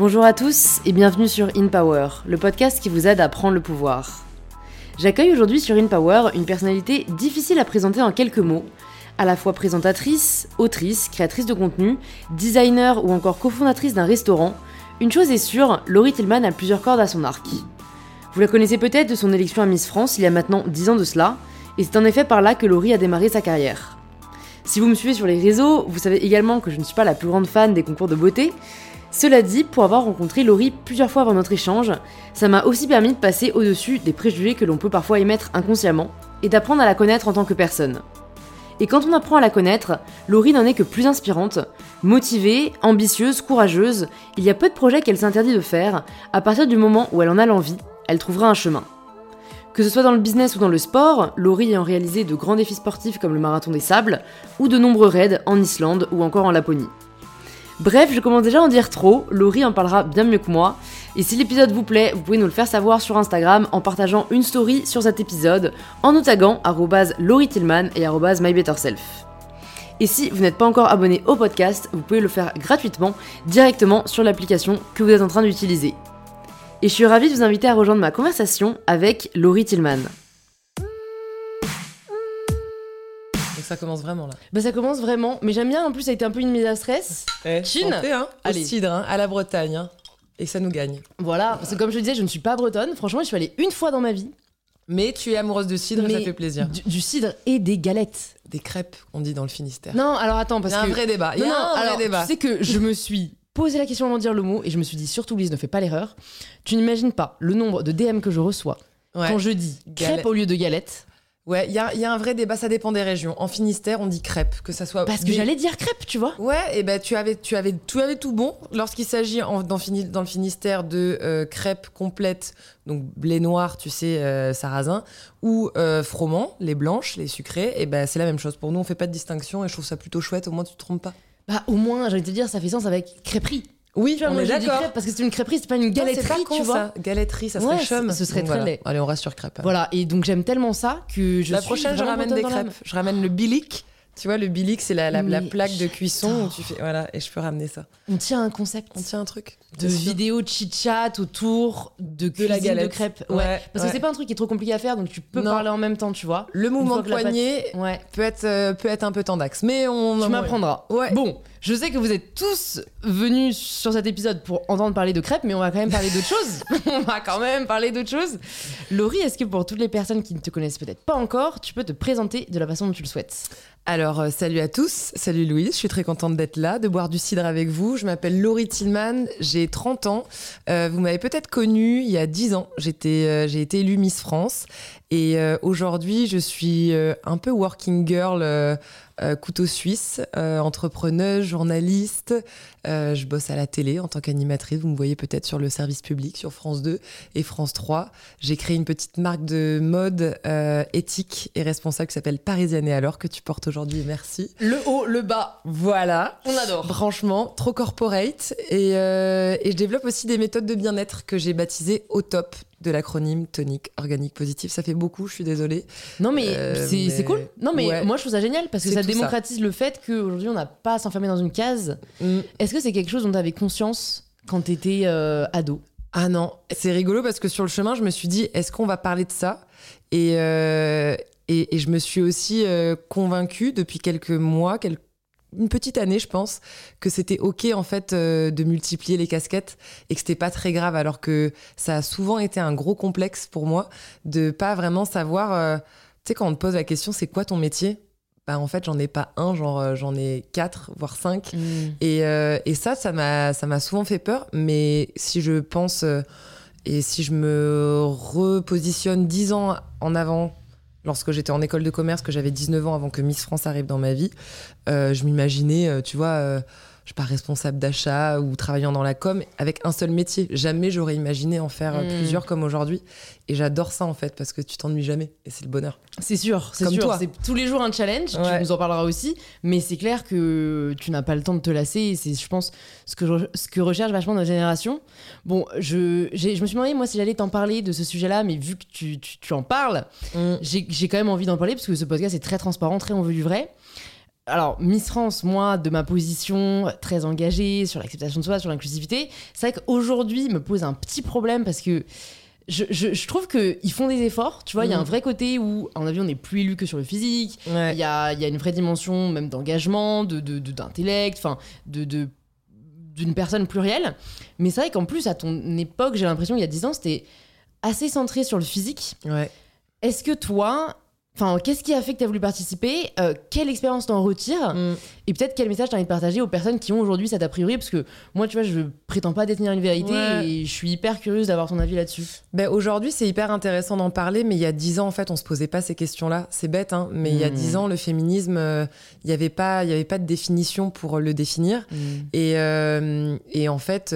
Bonjour à tous et bienvenue sur In Power, le podcast qui vous aide à prendre le pouvoir. J'accueille aujourd'hui sur In Power une personnalité difficile à présenter en quelques mots, à la fois présentatrice, autrice, créatrice de contenu, designer ou encore cofondatrice d'un restaurant. Une chose est sûre, Laurie Tillman a plusieurs cordes à son arc. Vous la connaissez peut-être de son élection à Miss France il y a maintenant 10 ans de cela, et c'est en effet par là que Laurie a démarré sa carrière. Si vous me suivez sur les réseaux, vous savez également que je ne suis pas la plus grande fan des concours de beauté. Cela dit, pour avoir rencontré Laurie plusieurs fois avant notre échange, ça m'a aussi permis de passer au-dessus des préjugés que l'on peut parfois émettre inconsciemment et d'apprendre à la connaître en tant que personne. Et quand on apprend à la connaître, Laurie n'en est que plus inspirante, motivée, ambitieuse, courageuse, il y a peu de projets qu'elle s'interdit de faire, à partir du moment où elle en a l'envie, elle trouvera un chemin. Que ce soit dans le business ou dans le sport, Laurie ayant réalisé de grands défis sportifs comme le marathon des sables, ou de nombreux raids en Islande ou encore en Laponie. Bref, je commence déjà à en dire trop, Laurie en parlera bien mieux que moi. Et si l'épisode vous plaît, vous pouvez nous le faire savoir sur Instagram en partageant une story sur cet épisode, en nous taguant Laurie Tillman et mybetterself. Et si vous n'êtes pas encore abonné au podcast, vous pouvez le faire gratuitement directement sur l'application que vous êtes en train d'utiliser et je suis ravie de vous inviter à rejoindre ma conversation avec Laurie Tillman. Ça commence vraiment là. Bah ça commence vraiment, mais j'aime bien en plus ça a été un peu une mise à stress. Eh, Chine hein, Allez. Au cidre, hein, à la Bretagne. Hein, et ça nous gagne. Voilà, parce que comme je disais, je ne suis pas bretonne. Franchement, je suis allée une fois dans ma vie. Mais tu es amoureuse de cidre et ça fait plaisir. Du, cidre et des galettes. Des crêpes, on dit dans le Finistère. Non, alors attends, parce que. Il y a un vrai débat. Il y a un vrai débat. Tu sais que je me suis posé la question avant de dire le mot et je me suis dit surtout Lise ne fais pas l'erreur. Tu n'imagines pas le nombre de DM que je reçois quand je dis crêpe au lieu de galette. Ouais, il y a, un vrai débat, ça dépend des régions. En Finistère, on dit crêpe, que ça soit. Parce que j'allais dire crêpe, tu vois. Ouais, et ben tu avais, tu avais, tu avais tout bon. Lorsqu'il s'agit dans, dans, le Finistère de euh, crêpes complètes, donc blé noir, tu sais, euh, sarrasin, ou euh, froment, les blanches, les sucrées, et ben c'est la même chose. Pour nous, on fait pas de distinction et je trouve ça plutôt chouette. Au moins, tu te trompes pas. Bah, au moins, j'allais te dire, ça fait sens avec crêperie. Oui, tu vois, on est d'accord. Parce que c'est une crêperie, c'est pas une galetterie, tu vois. Ça. Galetterie, ça serait chum. Ce serait très laid. Allez, on reste sur crêpe. Voilà, et donc j'aime tellement ça que je La prochaine, je ramène des crêpes. Je ramène le bilic. Tu vois, le bilic, c'est la, la, plaque de cuisson où tu fais. Voilà, et je peux ramener ça. On tient un concept. On tient un truc. De vidéo chit-chat autour de, de la galette. de crêpes. Ouais. Parce que c'est pas un truc qui est trop compliqué à faire, donc tu peux parler en même temps, tu vois. Le mouvement de poignet peut, être, euh, peut être un peu tendax. Mais on. Tu m'apprendras. Ouais. Bon, je sais que vous êtes tous venus sur cet épisode pour entendre parler de crêpes, mais on va quand même parler d'autre chose. on va quand même parler d'autre chose. Laurie, est-ce que pour toutes les personnes qui ne te connaissent peut-être pas encore, tu peux te présenter de la façon dont tu le souhaites? Alors, euh, salut à tous, salut Louise, je suis très contente d'être là, de boire du cidre avec vous. Je m'appelle Laurie Tillman, j'ai 30 ans. Euh, vous m'avez peut-être connue il y a 10 ans, j'étais, euh, j'ai été élue Miss France. Et aujourd'hui, je suis un peu working girl euh, couteau suisse, euh, entrepreneuse, journaliste. Euh, je bosse à la télé en tant qu'animatrice. Vous me voyez peut-être sur le service public, sur France 2 et France 3. J'ai créé une petite marque de mode éthique et responsable qui s'appelle Parisienne et alors que tu portes aujourd'hui. Merci. Le haut, le bas. Voilà. On adore. Franchement, trop corporate. Et, et je développe aussi des méthodes de bien-être que j'ai baptisées au top de l'acronyme tonique organique positif. Ça fait beaucoup, je suis désolée. Non, mais euh, c'est cool. Non, mais moi, je trouve ça génial parce que ça démocratise le fait qu'aujourd'hui, on n'a pas à s'enfermer dans une case. Mm. Est-ce que c'est quelque chose dont tu avais conscience quand tu étais euh, ado? Ah non, c'est rigolo parce que sur le chemin, je me suis dit, est-ce qu'on va parler de ça? Et, euh, et, et, je me suis aussi convaincue depuis quelques mois, quelques une petite année, je pense, que c'était ok en fait euh, de multiplier les casquettes et que c'était pas très grave, alors que ça a souvent été un gros complexe pour moi de pas vraiment savoir. Euh, tu sais, quand on te pose la question, c'est quoi ton métier? Bah, en fait, j'en ai pas un, genre euh, j'en ai quatre, voire cinq. Mm. Et, et, ça, ça m'a, ça m'a souvent fait peur. Mais si je pense et si je me repositionne dix ans en avant lorsque j'étais en école de commerce, que j'avais 19 ans avant que Miss France arrive dans ma vie, euh, je m'imaginais, euh, tu vois, euh, je sais pas, responsable d'achat ou travaillant dans la com avec un seul métier. Jamais j'aurais imaginé en faire hmm. plusieurs comme aujourd'hui. Et j'adore ça en fait parce que tu t'ennuies jamais et c'est le bonheur. C'est sûr, c'est sûr. C'est tous les jours un challenge. Tu nous en parleras aussi, mais c'est clair que tu n'as pas le temps de te lasser. Et c'est, je pense, ce que ce que recherche vachement notre génération. Bon, je, je me suis demandé moi si j'allais t'en parler de ce sujet-là, mais vu que tu, tu, en parles, hmm. j'ai, j'ai quand même envie d'en parler parce que ce podcast est très transparent, très on veut du vrai. Alors, Miss France, moi, de ma position très engagée sur l'acceptation de soi, sur l'inclusivité, c'est vrai qu'aujourd'hui me pose un petit problème parce que je, je, trouve qu'ils font des efforts, tu vois, il y a un mm. vrai côté où, mon avis, on n'est plus élu que sur le physique, il y, a, y, a, une vraie dimension même d'engagement, d'intellect, de, de, enfin, de, d'une personne plurielle. Mais c'est vrai qu'en plus, à ton époque, j'ai l'impression, il y a 10 ans, c'était assez centré sur le physique. Ouais. Est-ce que toi, Enfin, qu'est-ce qui a fait que tu as voulu participer euh, Quelle expérience t'en retires mm. Et peut-être quel message t'as envie de partager aux personnes qui ont aujourd'hui cet a priori Parce que moi, tu vois, je prétends pas détenir une vérité et je suis hyper curieuse d'avoir ton avis là-dessus. Ben, aujourd'hui, c'est hyper intéressant d'en parler, mais il y a dix ans, en fait, on se posait pas ces questions-là. C'est bête, hein, mais il y a dix mm. ans, le féminisme, euh, il n'y avait, pas, y avait pas de définition pour le définir. Mm. Et, euh, et en fait,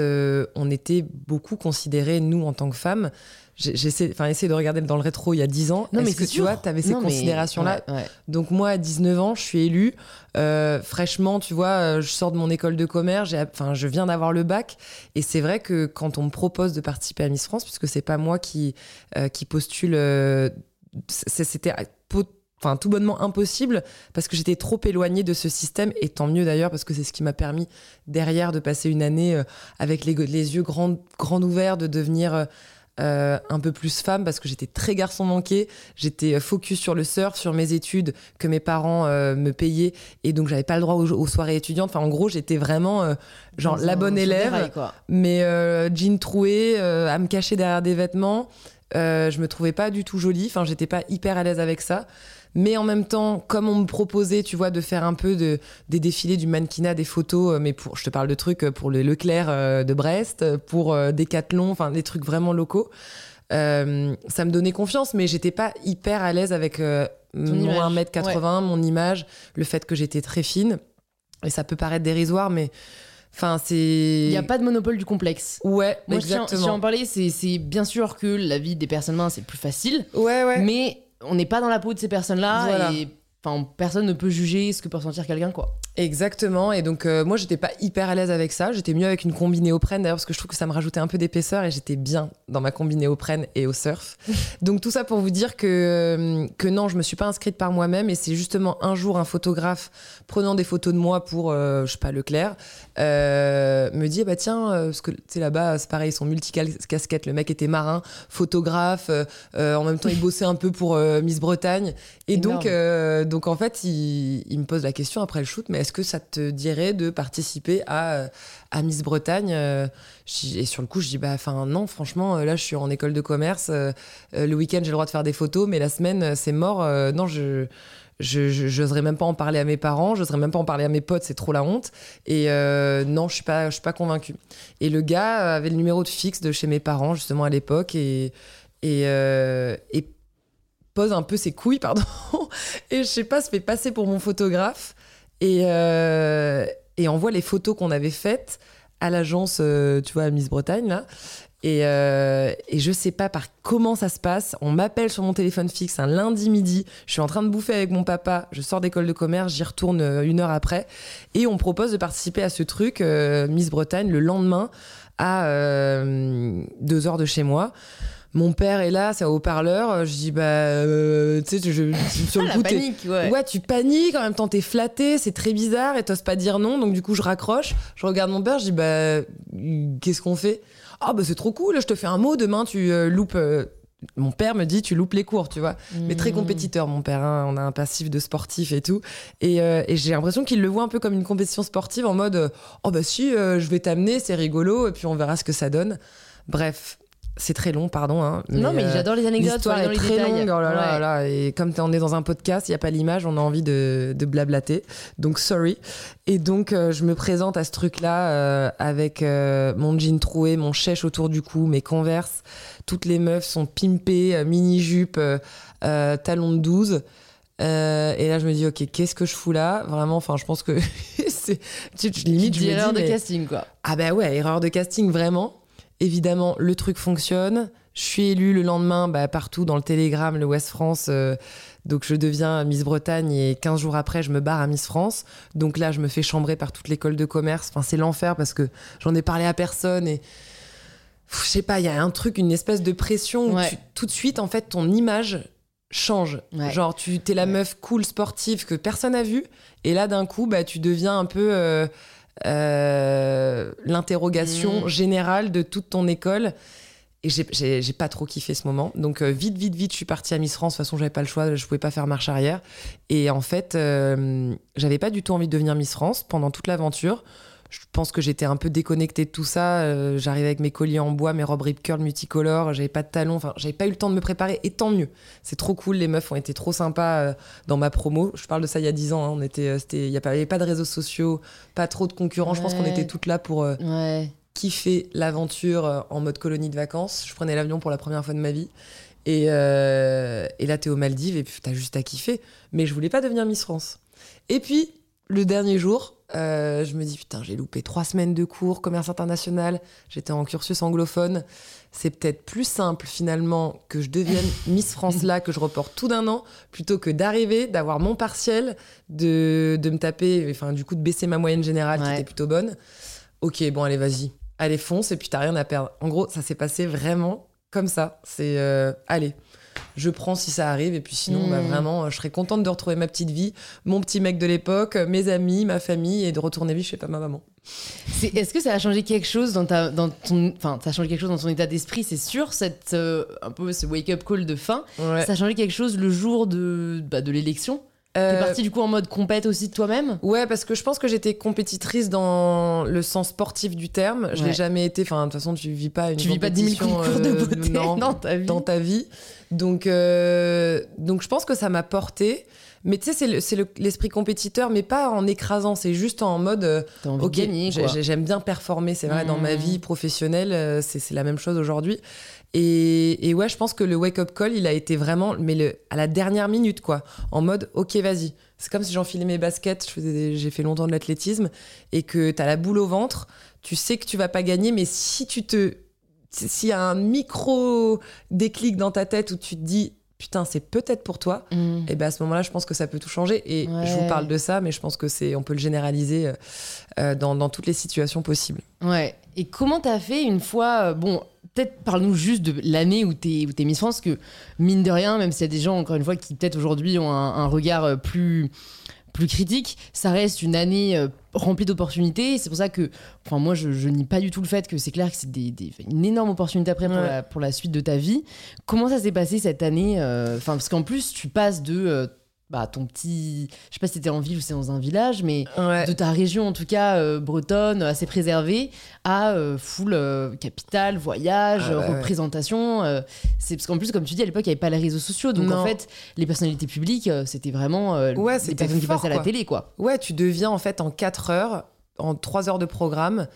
on était beaucoup considérés, nous, en tant que femmes, j'essaie enfin essayer de regarder dans le rétro il y a 10 ans. Non mais que tu vois tu avais ces considérations là donc moi à 19 ans je suis élue euh, fraîchement tu vois euh, je sors de mon école de commerce enfin je viens d'avoir le bac. Et c'est vrai que quand on me propose de participer à Miss France puisque c'est pas moi qui euh, qui postule c'était enfin tout bonnement impossible parce que j'étais trop éloignée de ce système. Et tant mieux d'ailleurs parce que c'est ce qui m'a permis derrière de passer une année avec les, les yeux grands grands ouverts de devenir euh, un peu plus femme parce que j'étais très garçon manqué. J'étais euh, focus sur le surf, sur mes études que mes parents euh, me payaient et donc j'avais pas le droit aux, soirées étudiantes. Enfin, en gros, j'étais vraiment genre la bonne élève, mais jean troué, à me cacher derrière des vêtements. je me trouvais pas du tout jolie. Enfin, j'étais pas hyper à l'aise avec ça. Mais en même temps, comme on me proposait, tu vois, de faire un peu de, des défilés du mannequinat, des photos, euh, mais pour, je te parle de trucs euh, pour le Leclerc euh, de Brest, pour Decathlon, enfin des trucs vraiment locaux. ça me donnait confiance, mais j'étais pas hyper à l'aise avec mon 1m80, mon image, le fait que j'étais très fine. Et ça peut paraître dérisoire, mais Enfin, c'est. Il n'y a pas de monopole du complexe. Ouais, Moi, exactement. Si en parler, c'est bien sûr que la vie des personnes minces c'est plus facile. Ouais, ouais. Mais on n'est pas dans la peau de ces personnes-là et enfin personne ne peut juger ce que peut ressentir quelqu'un quoi. Exactement et donc euh, moi j'étais pas hyper à l'aise avec ça, j'étais mieux avec une combi néoprène d'ailleurs parce que je trouve que ça me rajoutait un peu d'épaisseur et j'étais bien dans ma combi néoprène et au surf. donc tout ça pour vous dire que euh, que non, je me suis pas inscrite par moi-même et c'est justement un jour un photographe prenant des photos de moi pour euh, je sais pas Leclerc me dit bah tiens parce que tu sais là-bas c'est pareil, ils sont multicasquettes, le mec était marin, photographe en même temps il bossait un peu pour Miss Bretagne. Et donc donc en fait il, il me pose la question après le shoot mais est-ce que ça te dirait de participer à, à Miss Bretagne euh, Et sur le coup, je dis, bah, enfin, non, franchement, euh, là, je suis en école de commerce. Euh, le week-end, j'ai le droit de faire des photos, mais la semaine, c'est mort. non, je. N'oserais même pas en parler à mes parents, je n'oserais même pas en parler à mes potes, c'est trop la honte. Et non, je suis pas, suis pas convaincue. Et le gars avait le numéro de fixe de chez mes parents justement à l'époque et et, pose un peu ses couilles, pardon. et je sais pas, se fait passer pour mon photographe. Et, euh, et on voit les photos qu'on avait faites à l'agence, euh, tu vois, à Miss Bretagne, là. Et, euh, et, je sais pas par comment ça se passe. On m'appelle sur mon téléphone fixe un lundi midi. Je suis en train de bouffer avec mon papa. Je sors d'école de commerce. J'y retourne une heure après. Et on propose de participer à ce truc, Miss Bretagne, le lendemain à deux heures de chez moi mon père est là, c'est un haut-parleur. Je dis, bah, euh, tu sais, je, sur le coup, panique, ouais. ouais. tu paniques, en même temps, t'es flatté, c'est très bizarre et t'oses pas dire non. Donc, du coup, je raccroche, je regarde mon père, je dis, bah, qu'est-ce qu'on fait? Ah, bah, c'est trop cool, je te fais un mot, demain, tu euh, loupes. Euh, mon père me dit tu loupes les cours, tu vois. Mais très mmh. compétiteur, mon père. Hein. on a un passif de sportif et tout. Et, et j'ai l'impression qu'il le voit un peu comme une compétition sportive en mode oh bah si, je vais t'amener, c'est rigolo, et puis on verra ce que ça donne. Bref, c'est très long, pardon. Hein, non, mais j'adore les anecdotes. L'histoire est très longue. Oh là là, là, et comme on est dans un podcast, il n'y a pas l'image, on a envie de, de, blablater. Donc, sorry. Et donc, euh, je me présente à ce truc-là euh, avec euh, mon jean troué, mon chèche autour du cou, mes converses. Toutes les meufs sont pimpées, mini-jupe, talons de 12. et là, je me dis, ok, qu'est-ce que je fous là? Vraiment, enfin, je pense que c'est. Limite, je erreur de casting, quoi. Ah, bah ouais, erreur de casting, vraiment. Évidemment, le truc fonctionne. Je suis élue le lendemain bah, partout dans le Télégramme, le West France. Euh, donc je deviens Miss Bretagne et 15 jours après, je me barre à Miss France. Donc là, je me fais chambrer par toute l'école de commerce. Enfin, c'est l'enfer parce que j'en ai parlé à personne et je sais pas, il y a un truc, une espèce de pression où tout de suite, en fait, ton image change. Ouais. Genre, tu t'es la Ouais. meuf cool sportive que personne n'a vue, et là, d'un coup, bah, tu deviens un peu euh, euh, l'interrogation Mhm. générale de toute ton école. Et j'ai pas trop kiffé ce moment. Donc, euh, vite, vite, vite, je suis partie à Miss France. De toute façon, j'avais pas le choix, je pouvais pas faire marche arrière. Et en fait, euh, j'avais pas du tout envie de devenir Miss France pendant toute l'aventure. Je pense que j'étais un peu déconnectée de tout ça. Euh, J'arrivais avec mes colliers en bois, mes robes rip curl multicolores, j'avais pas de talons. Enfin, j'avais pas eu le temps de me préparer. Et tant mieux. C'est trop cool. Les meufs ont été trop sympas euh, dans ma promo. Je parle de ça il y a 10 ans. hein. On était, euh, il y a pas- il y avait pas de réseaux sociaux, pas trop de concurrents. Je pense qu'on était toutes là pour euh, Ouais. kiffer l'aventure en mode colonie de vacances. Je prenais l'avion pour la première fois de ma vie. Et, euh, et là, t'es aux Maldives et puis t'as juste à kiffer. Mais je voulais pas devenir Miss France. Et puis, le dernier jour, euh, je me dis, putain, j'ai loupé trois semaines de cours, commerce international, j'étais en cursus anglophone. C'est peut-être plus simple finalement que je devienne Miss France là, que je reporte tout d'un an, plutôt que d'arriver, d'avoir mon partiel, de, de me taper, enfin du coup de baisser ma moyenne générale qui était plutôt bonne. Ok, bon, allez, vas-y. Allez, fonce, et puis t'as rien à perdre. En gros, ça s'est passé vraiment comme ça. C'est, euh, allez, je prends si ça arrive, et puis sinon, Mm. bah, vraiment, euh, je serais contente de retrouver ma petite vie, mon petit mec de l'époque, euh, mes amis, ma famille, et de retourner vivre chez pas ma maman. Est-ce que ça a changé quelque chose dans ta, dans ton, enfin, ça a changé quelque chose dans ton état d'esprit, c'est sûr, cette, euh, un peu ce wake-up call de fin. Ouais. Ça a changé quelque chose le jour de, bah, de l'élection? T'es Euh, parti du coup en mode compète aussi de toi-même? Ouais, parce que je pense que j'étais compétitrice dans le sens sportif du terme. Je Ouais. l'ai jamais été. Enfin, de toute façon, tu vis pas une Tu vis pas 10 000 compétition, concours de beauté non, dans ta vie. dans ta vie. Donc, euh, donc je pense que ça m'a porté. Mais tu sais, c'est le- c'est le- l'esprit compétiteur, mais pas en écrasant. C'est juste en mode. euh, ok, j'aime bien performer. C'est vrai, dans ma Mmh. vie professionnelle, euh, c'est la même chose aujourd'hui. Et, et ouais, je pense que le wake-up call, il a été vraiment, mais le, à la dernière minute, quoi. En mode, ok, vas-y. C'est comme si j'enfilais mes baskets. J'ai fait longtemps de l'athlétisme et que t'as la boule au ventre. Tu sais que tu vas pas gagner, mais si tu te, s'il y a un micro déclic dans ta tête où tu te dis, putain, c'est peut-être pour toi. Mm. Et ben à ce moment-là, je pense que ça peut tout changer. Et Ouais. je vous parle de ça, mais je pense que c'est, on peut le généraliser euh, euh, dans, dans toutes les situations possibles. Ouais. Et comment t'as fait une fois euh, Bon, peut-être parle-nous juste de l'année où t'es où t'es Miss France, que mine de rien, même s'il y a des gens encore une fois qui peut-être aujourd'hui ont un, un regard plus plus critique, ça reste une année euh, remplie d'opportunités. C'est pour ça que, enfin moi, je, je nie pas du tout le fait que c'est clair que c'est des, des- une énorme opportunité après pour, Ouais. la, pour la suite de ta vie. Comment ça s'est passé cette année euh, parce qu'en plus, tu passes de euh, bah, ton petit, je sais pas si c'était en ville ou c'est dans un village, mais Ouais. de ta région en tout cas euh, bretonne assez préservée à euh, full euh, capitale voyage Ah bah représentation euh, c'est parce qu'en plus comme tu dis à l'époque il n'y avait pas les réseaux sociaux donc Non. en fait les personnalités publiques c'était vraiment Ouais, des c'était personnes qui fort, passaient à la quoi. télé quoi Ouais, tu deviens en fait en 4 heures, en 3 heures de programme,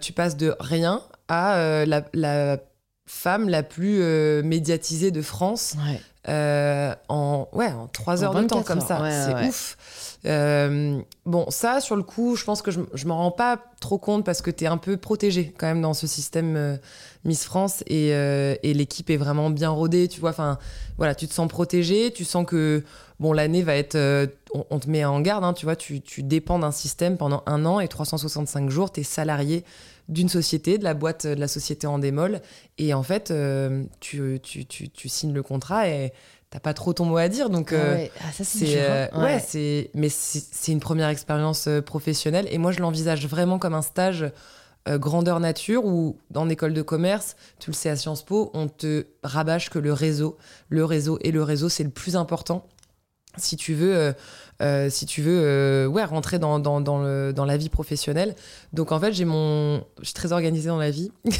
tu passes de rien à la, la femme la plus médiatisée de France ouais euh, en, ouais, en 3 En heures de temps 24 comme heures, ça. ouais, c'est ouais. ouf. Euh, bon, ça, sur le coup, je pense que je, je m'en rends pas trop compte parce que tu es un peu protégé quand même dans ce système euh, Miss France et, et l'équipe est vraiment bien rodée, tu vois. Enfin, voilà, tu te sens protégé, tu sens que bon, l'année va être. on, on te met en garde, hein, tu vois, tu, tu dépends d'un système pendant un an et 365 jours, tu es salarié d'une société, de la boîte euh, de la société en démol. Et en fait, euh, tu, tu, tu, tu signes le contrat et t'as pas trop ton mot à dire. Donc, Ah euh, ouais. Ah, c'est c'est euh, hein. ouais, c'est mais c'est une première expérience euh, professionnelle et moi je l'envisage vraiment comme un stage euh, grandeur nature où en école de commerce, tu le sais à Sciences Po, on te rabâche que le réseau, le réseau et le réseau c'est le plus important si tu veux euh, euh, si tu veux euh, ouais rentrer dans, dans, dans, le, dans la vie professionnelle. Donc en fait, j'ai mon je suis très organisée dans la vie.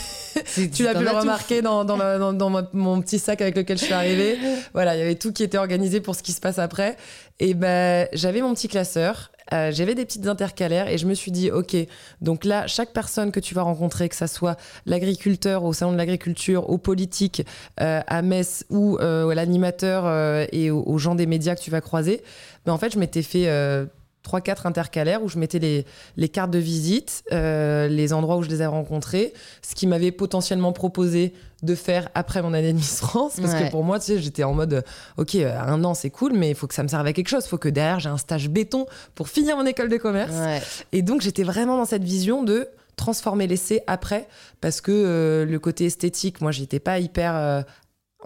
Tu l'as pu le remarquer dans, dans, ma- dans- ma- mon petit sac avec lequel je suis arrivée. Voilà, il y avait tout qui était organisé pour ce qui se passe après. Et ben, j'avais mon petit classeur, euh, j'avais des petites intercalaires et je me suis dit, ok, donc là, chaque personne que tu vas rencontrer, que ça soit l'agriculteur au salon de l'agriculture, aux politiques, euh, à Metz ou euh, à l'animateur et aux, aux gens des médias que tu vas croiser, ben en fait, je m'étais fait. euh, trois quatre intercalaires où je mettais les, les cartes de visite, euh, les endroits où je les ai rencontrés, ce qui m'avait potentiellement proposé de faire après mon année de Miss France. Parce Ouais. que pour moi, tu sais, j'étais en mode, euh, ok, un an c'est cool, mais il faut que ça me serve à quelque chose. Il faut que derrière j'ai un stage béton pour finir mon école de commerce. Ouais. Et donc j'étais vraiment dans cette vision de transformer l'essai après, parce que euh, le côté esthétique, moi j'étais pas hyper euh,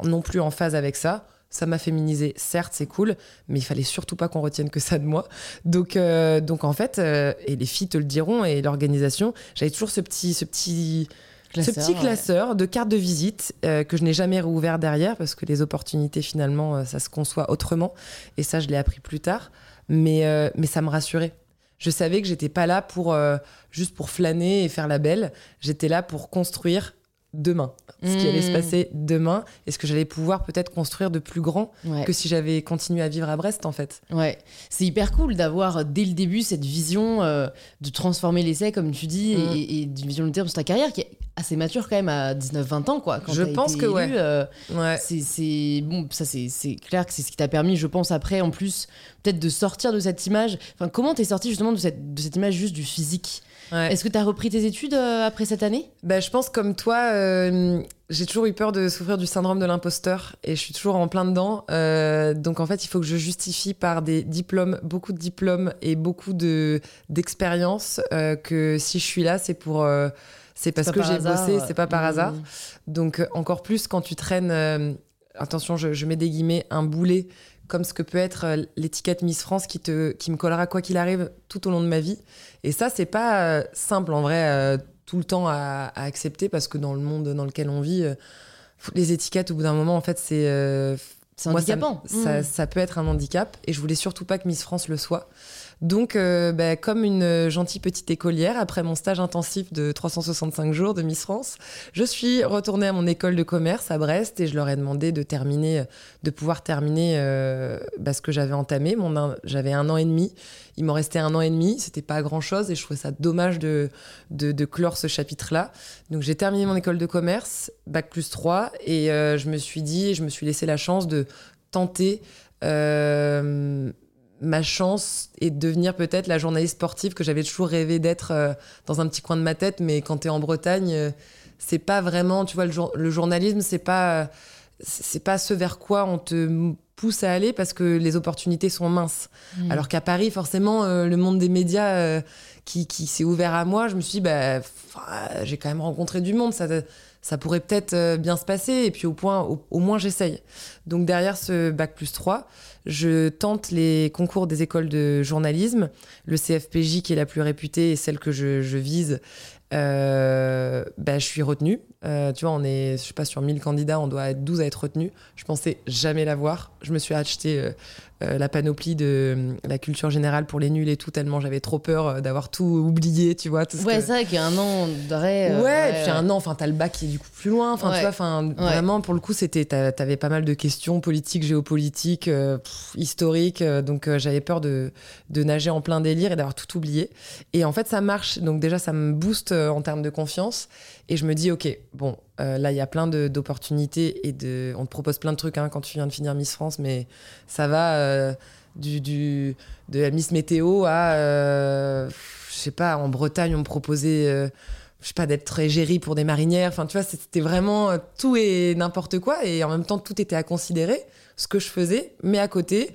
non plus en phase avec ça. Ça m'a féminisé, certes, c'est cool, mais il fallait surtout pas qu'on retienne que ça de moi. Donc, euh, donc en fait, euh, et les filles te le diront, et l'organisation, j'avais toujours ce petit, ce petit, ce petit classeur de cartes de visite euh, que je n'ai jamais rouvert derrière parce que les opportunités, finalement, ça se conçoit autrement. Et ça, je l'ai appris plus tard. Mais, mais ça me rassurait. Je savais que j'étais pas là pour juste pour flâner et faire la belle. J'étais là pour construire demain, ce qui allait se hmm. passer demain et ce que j'allais pouvoir peut-être construire de plus grand que si j'avais continué à vivre à Brest en fait. Ouais, c'est hyper cool d'avoir euh, dès le début cette vision euh, de transformer l'essai comme tu dis et, hmm. et, d'une vision de terme sur ta carrière qui est assez mature quand même à 19-20 ans quoi. Quand je pense que ouais. Euh, c'est bon, ça c'est clair que c'est ce qui t'a permis, je pense après en plus peut-être de sortir de cette image. Enfin, comment t'es sorti justement de cette, de cette image juste du physique? Est-ce que tu as repris tes études euh, après cette année? Bah, Je pense comme toi, euh, j'ai toujours eu peur de souffrir du syndrome de l'imposteur et je suis toujours en plein dedans. Euh, donc en fait, il faut que je justifie par des diplômes, beaucoup de diplômes et beaucoup d'expériences que si je suis là, c'est pour... c'est parce que j'ai bossé, c'est pas par mmh. hasard. Donc encore plus quand tu traînes, attention, je, je mets des guillemets, un boulet comme ce que peut être euh, l'étiquette Miss France qui, te, qui me collera quoi qu'il arrive tout au long de ma vie. Et ça, c'est pas euh, simple en vrai euh, tout le temps à, accepter parce que dans le monde dans lequel on vit, les étiquettes, au bout d'un moment, en fait, c'est. c'est handicapant. Ça, mmh. ça, peut être un handicap et je voulais surtout pas que Miss France le soit. Donc, euh, bah, comme une gentille petite écolière, après mon stage intensif de 365 jours de Miss France, je suis retournée à mon école de commerce à Brest et je leur ai demandé de terminer, de pouvoir terminer euh, bah, ce que j'avais entamé. J'avais un an et demi. Il m'en restait un an et demi. C'était pas grand chose et je trouvais ça dommage de, clore ce chapitre-là. Donc, j'ai terminé mon école de commerce, bac plus 3, et euh, je me suis dit, je me suis laissé la chance de tenter ma chance est de devenir peut-être la journaliste sportive que j'avais toujours rêvé d'être euh, dans un petit coin de ma tête. Mais quand tu es en Bretagne, euh, c'est pas vraiment, tu vois, le, journalisme, c'est pas, c'est pas ce vers quoi on te pousse à aller parce que les opportunités sont minces. Mmh. Alors qu'à Paris, forcément, euh, le monde des médias qui, qui s'est ouvert à moi, je me suis dit, bah, j'ai quand même rencontré du monde. Ça, ça pourrait peut-être bien se passer. Et puis au, moins, j'essaye. Donc derrière ce bac plus 3, je tente les concours des écoles de journalisme. Le CFPJ, qui est la plus réputée et celle que je, je vise, euh, bah, je suis retenue. Euh, tu vois, on est, je sais pas, sur 1000 candidats, on doit être 12 à être retenus. Je pensais jamais l'avoir. Je me suis acheté euh, euh, la panoplie de la culture générale pour les nuls et tout, tellement j'avais trop peur d'avoir tout oublié, tu vois. Tout ouais, c'est vrai qu'il y a un an d'arrêt. ouais, ouais, puis un an, enfin, t'as le bac qui est du coup plus loin. Enfin, tu vois, enfin, vraiment, pour le coup, c'était, t'avais pas mal de questions politiques, géopolitiques, historiques. donc, j'avais peur de, de nager en plein délire et d'avoir tout oublié. Et en fait, ça marche. Donc, déjà, ça me booste en termes de confiance. Et je me dis, OK, bon, euh, là, il y a plein d'opportunités et de, on te propose plein de trucs hein, quand tu viens de finir Miss France, mais ça va euh, du, de la Miss Météo à, euh, je sais pas, en Bretagne, on me proposait, je sais pas, d'être égérie pour des marinières. Enfin, tu vois, c'était vraiment tout et n'importe quoi. Et en même temps, tout était à considérer, ce que je faisais. Mais à côté,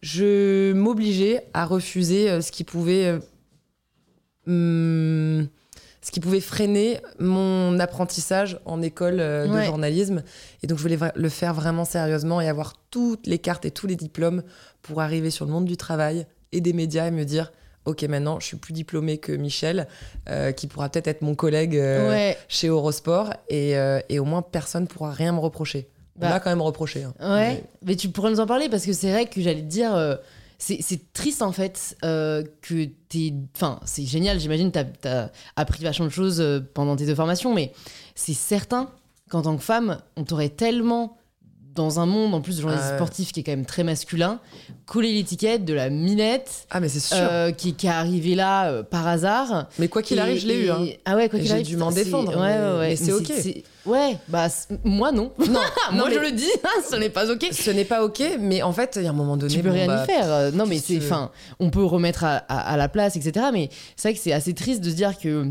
je m'obligeais à refuser ce qui pouvait. Hum, ce qui pouvait freiner mon apprentissage en école euh, de journalisme. Et donc, je voulais le faire vraiment sérieusement et avoir toutes les cartes et tous les diplômes pour arriver sur le monde du travail et des médias et me dire ok maintenant je suis plus diplômée que Michel euh, qui pourra peut-être être mon collègue euh, chez Eurosport. Et, et, au moins personne pourra rien me reprocher. On bah, m'a quand même reproché hein. ouais. Mais... tu pourrais nous en parler parce que c'est vrai que j'allais te dire c'est triste en fait euh, que t'es. Enfin, c'est génial, j'imagine, t'as as appris vachement de choses euh, pendant tes deux formations, mais c'est certain qu'en tant que femme, on t'aurait tellement dans un monde en plus de journalisme sportif qui est quand même très masculin, coller l'étiquette de la minette. Ah, mais c'est sûr. Euh, qui, qui, est arrivée là euh, par hasard. Mais quoi qu'il arrive, je l'ai eu. Hein. Ah ouais, quoi qu'il arrive. J'ai dû m'en défendre. Ouais, ouais, ouais. Mais c'est ok. Ouais, bah moi non. Non, moi je le dis, ce n'est pas ok. Ce n'est pas ok, mais en fait, il y a un moment donné. Tu peux rien y bah, faire. Non, mais c'est. Enfin, on peut remettre à, à, la place, etc. Mais c'est vrai que c'est assez triste de se dire que.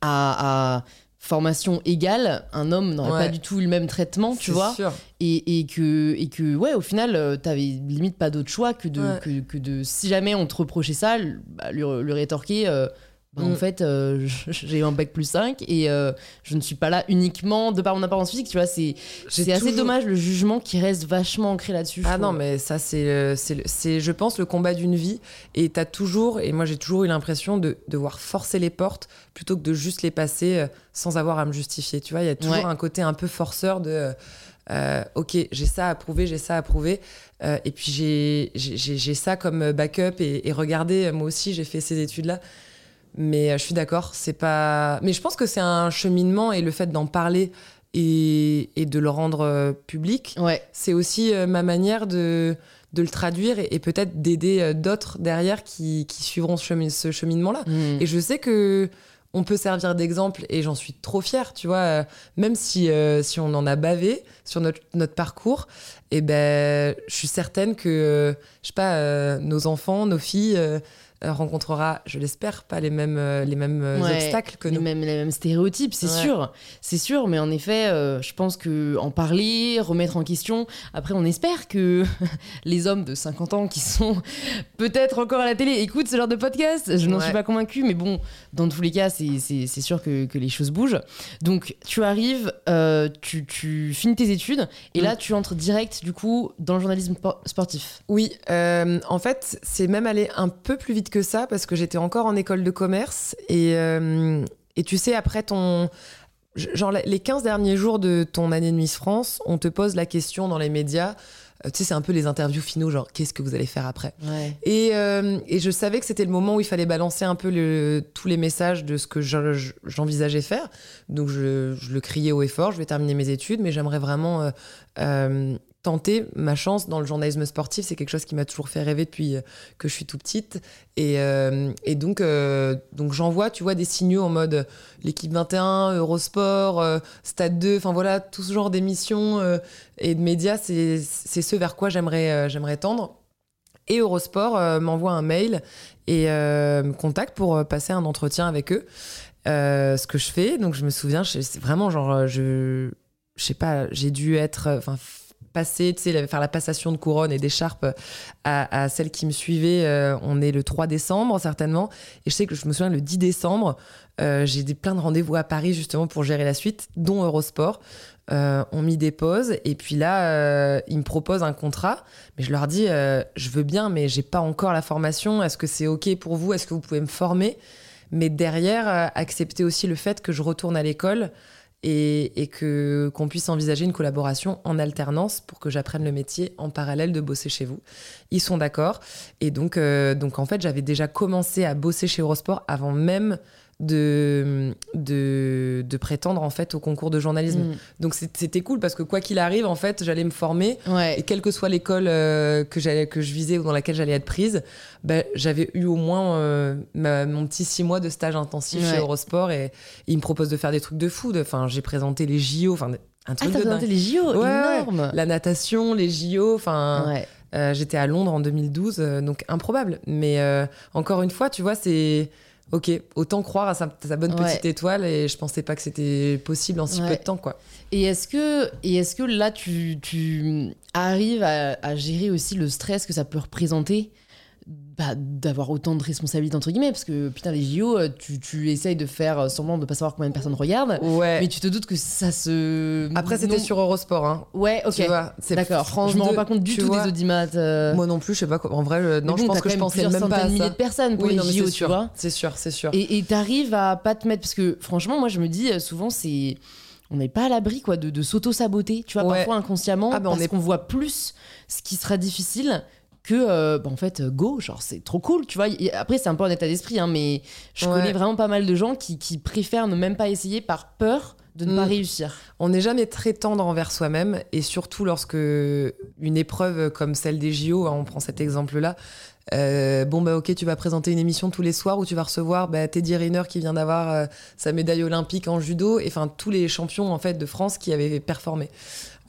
à, à formation égale, un homme n'aurait pas du tout le même traitement, tu vois. Et, et, que, et que, ouais, au final, euh, t'avais limite pas d'autre choix que de, que, de, si jamais on te reprochait ça, bah, lui, lui, rétorquer, euh, bah, en Mm. fait, euh, j'ai un bac plus 5 et euh, je ne suis pas là uniquement de par mon apparence physique, tu vois. C'est assez dommage le jugement qui reste vachement ancré là-dessus. Ah non, mais ça, c'est, je pense, le combat d'une vie. Et t'as toujours, et moi j'ai toujours eu l'impression de devoir forcer les portes plutôt que de juste les passer euh, sans avoir à me justifier. Tu vois, il y a toujours Ouais. un côté un peu forceur de. euh, ok, j'ai ça à prouver, j'ai ça à prouver. Euh, et puis j'ai ça comme backup. Et, et regardez, moi aussi, j'ai fait ces études-là. Mais euh, je suis d'accord, c'est pas. Mais je pense que c'est un cheminement et le fait d'en parler et, et de le rendre euh, public, Ouais, c'est aussi euh, ma manière de, de le traduire et, et peut-être d'aider d'autres derrière qui, qui suivront ce, chemin- ce cheminement-là. Mm. Et je sais que on peut servir d'exemple et j'en suis trop fière, tu vois, euh, même si, euh, si on en a bavé sur notre, notre parcours, et ben, je suis certaine que, euh, je sais pas, nos enfants, nos filles rencontrera, je l'espère, pas les mêmes, euh, les mêmes euh, Ouais, obstacles que les nous. mêmes, les mêmes stéréotypes, c'est Ouais. sûr, c'est sûr, mais en effet, euh, je pense que en parler, remettre en question. Après, on espère que les hommes de 50 ans qui sont peut-être encore à la télé écoutent ce genre de podcast. Je n'en Ouais. suis pas convaincue, mais bon, dans tous les cas, c'est sûr que, que les choses bougent. Donc, tu arrives, euh, tu, tu finis tes études, et Mm. là, tu entres direct, du coup, dans le journalisme por- sportif. Oui, euh, en fait, c'est même allé un peu plus vite que ça parce que j'étais encore en école de commerce et, euh, et tu sais, après ton. Genre, les 15 derniers jours de ton année de Miss France, on te pose la question dans les médias. euh, tu sais, c'est un peu les interviews finaux, genre, qu'est-ce que vous allez faire après Ouais. et, euh, et je savais que c'était le moment où il fallait balancer un peu le- tous les messages de ce que je- je- j'envisageais faire. Donc je, je le criais haut et fort, je vais terminer mes études, mais j'aimerais vraiment euh, euh, tenter ma chance dans le journalisme sportif. C'est quelque chose qui m'a toujours fait rêver depuis euh, que je suis tout petite. Et, euh, et donc, euh, donc j'envoie, tu vois, des signaux en mode l'équipe 21, Eurosport, euh, Stade 2, enfin voilà, tout ce genre d'émissions et de médias, c'est ce vers quoi j'aimerais j'aimerais tendre. Et Eurosport m'envoie un mail et me contacte pour passer un entretien avec eux. Ce que je fais, donc je me souviens, c'est vraiment genre, je, je sais pas, j'ai dû être, enfin, passer, tu sais, faire la passation de couronne et d'écharpe à, à celle qui me suivait. euh, on est le 3 décembre, certainement. Et je sais que je me souviens, le 10 décembre, euh, j'ai des, plein de rendez-vous à Paris, justement, pour gérer la suite, dont Eurosport. Euh, on m'y dépose et puis là, ils me proposent un contrat. Mais je leur dis, je veux bien, mais j'ai pas encore la formation. Est-ce que c'est ok pour vous? Est-ce que vous pouvez me former? Mais derrière, accepter aussi le fait que je retourne à l'école et, et que qu'on puisse envisager une collaboration en alternance pour que j'apprenne le métier en parallèle de bosser chez vous. Ils sont d'accord et donc euh, donc en fait j'avais déjà commencé à bosser chez Eurosport avant même de, de, de prétendre en fait au concours de journalisme. Mm. Donc c'était cool parce que quoi qu'il arrive, en fait, j'allais me former Ouais. et quelle que soit l'école euh, que, j'allais- que je visais ou dans laquelle j'allais être prise, ben, j'avais eu au moins euh, ma- mon petit six mois de stage intensif Ouais. chez Eurosport et, ils me proposent de faire des trucs de fou. de- Enfin, j'ai présenté les JO, enfin un Ah, truc de dingue. les JO, Ouais, ouais. énorme. La natation, les JO, enfin, euh, j'étais à Londres en 2012, euh, donc improbable. Mais encore une fois, tu vois, c'est ok. Autant croire à sa, sa bonne Ouais. petite étoile et je pensais pas que c'était possible en si Ouais. peu de temps, quoi. Et est-ce que, et est-ce que là, tu, tu arrives à, à gérer aussi le stress que ça peut représenter bah, d'avoir autant de responsabilités, entre guillemets Parce que, putain, les JO, euh, tu, tu essayes de faire semblant de pas savoir combien de personnes regardent, Ouais. mais tu te doutes que ça se... Après, c'était Non. sur Eurosport, hein. Ouais, ok. D'accord. France Je me rends 2, pas compte du tout vois. des audimates. euh. Moi non plus, je sais pas. En vrai, euh, non, je pense que je pensais même pas à de milliers ça. de personnes pour Oui, les JO, tu vois. C'est sûr, c'est sûr. Et t'arrives à pas te mettre parce que franchement, moi je me dis euh, souvent c'est on n'est pas à l'abri quoi de, de s'auto saboter, tu vois Ouais. parfois inconsciemment Ah, bah, on parce est- qu'on voit plus ce qui sera difficile que euh, bah, en fait euh, go genre c'est trop cool tu vois Et après c'est un peu un état d'esprit hein, mais je Ouais. connais vraiment pas mal de gens qui, qui préfèrent ne même pas essayer par peur de ne Mm. pas réussir On n'est jamais très tendre envers soi-même, et surtout lorsque une épreuve comme celle des JO, hein, on prend cet exemple-là, euh, bon bah ok, tu vas présenter une émission tous les soirs où tu vas recevoir bah, Teddy Riner qui vient d'avoir euh, sa médaille olympique en judo, et enfin tous les champions en fait de France qui avaient performé.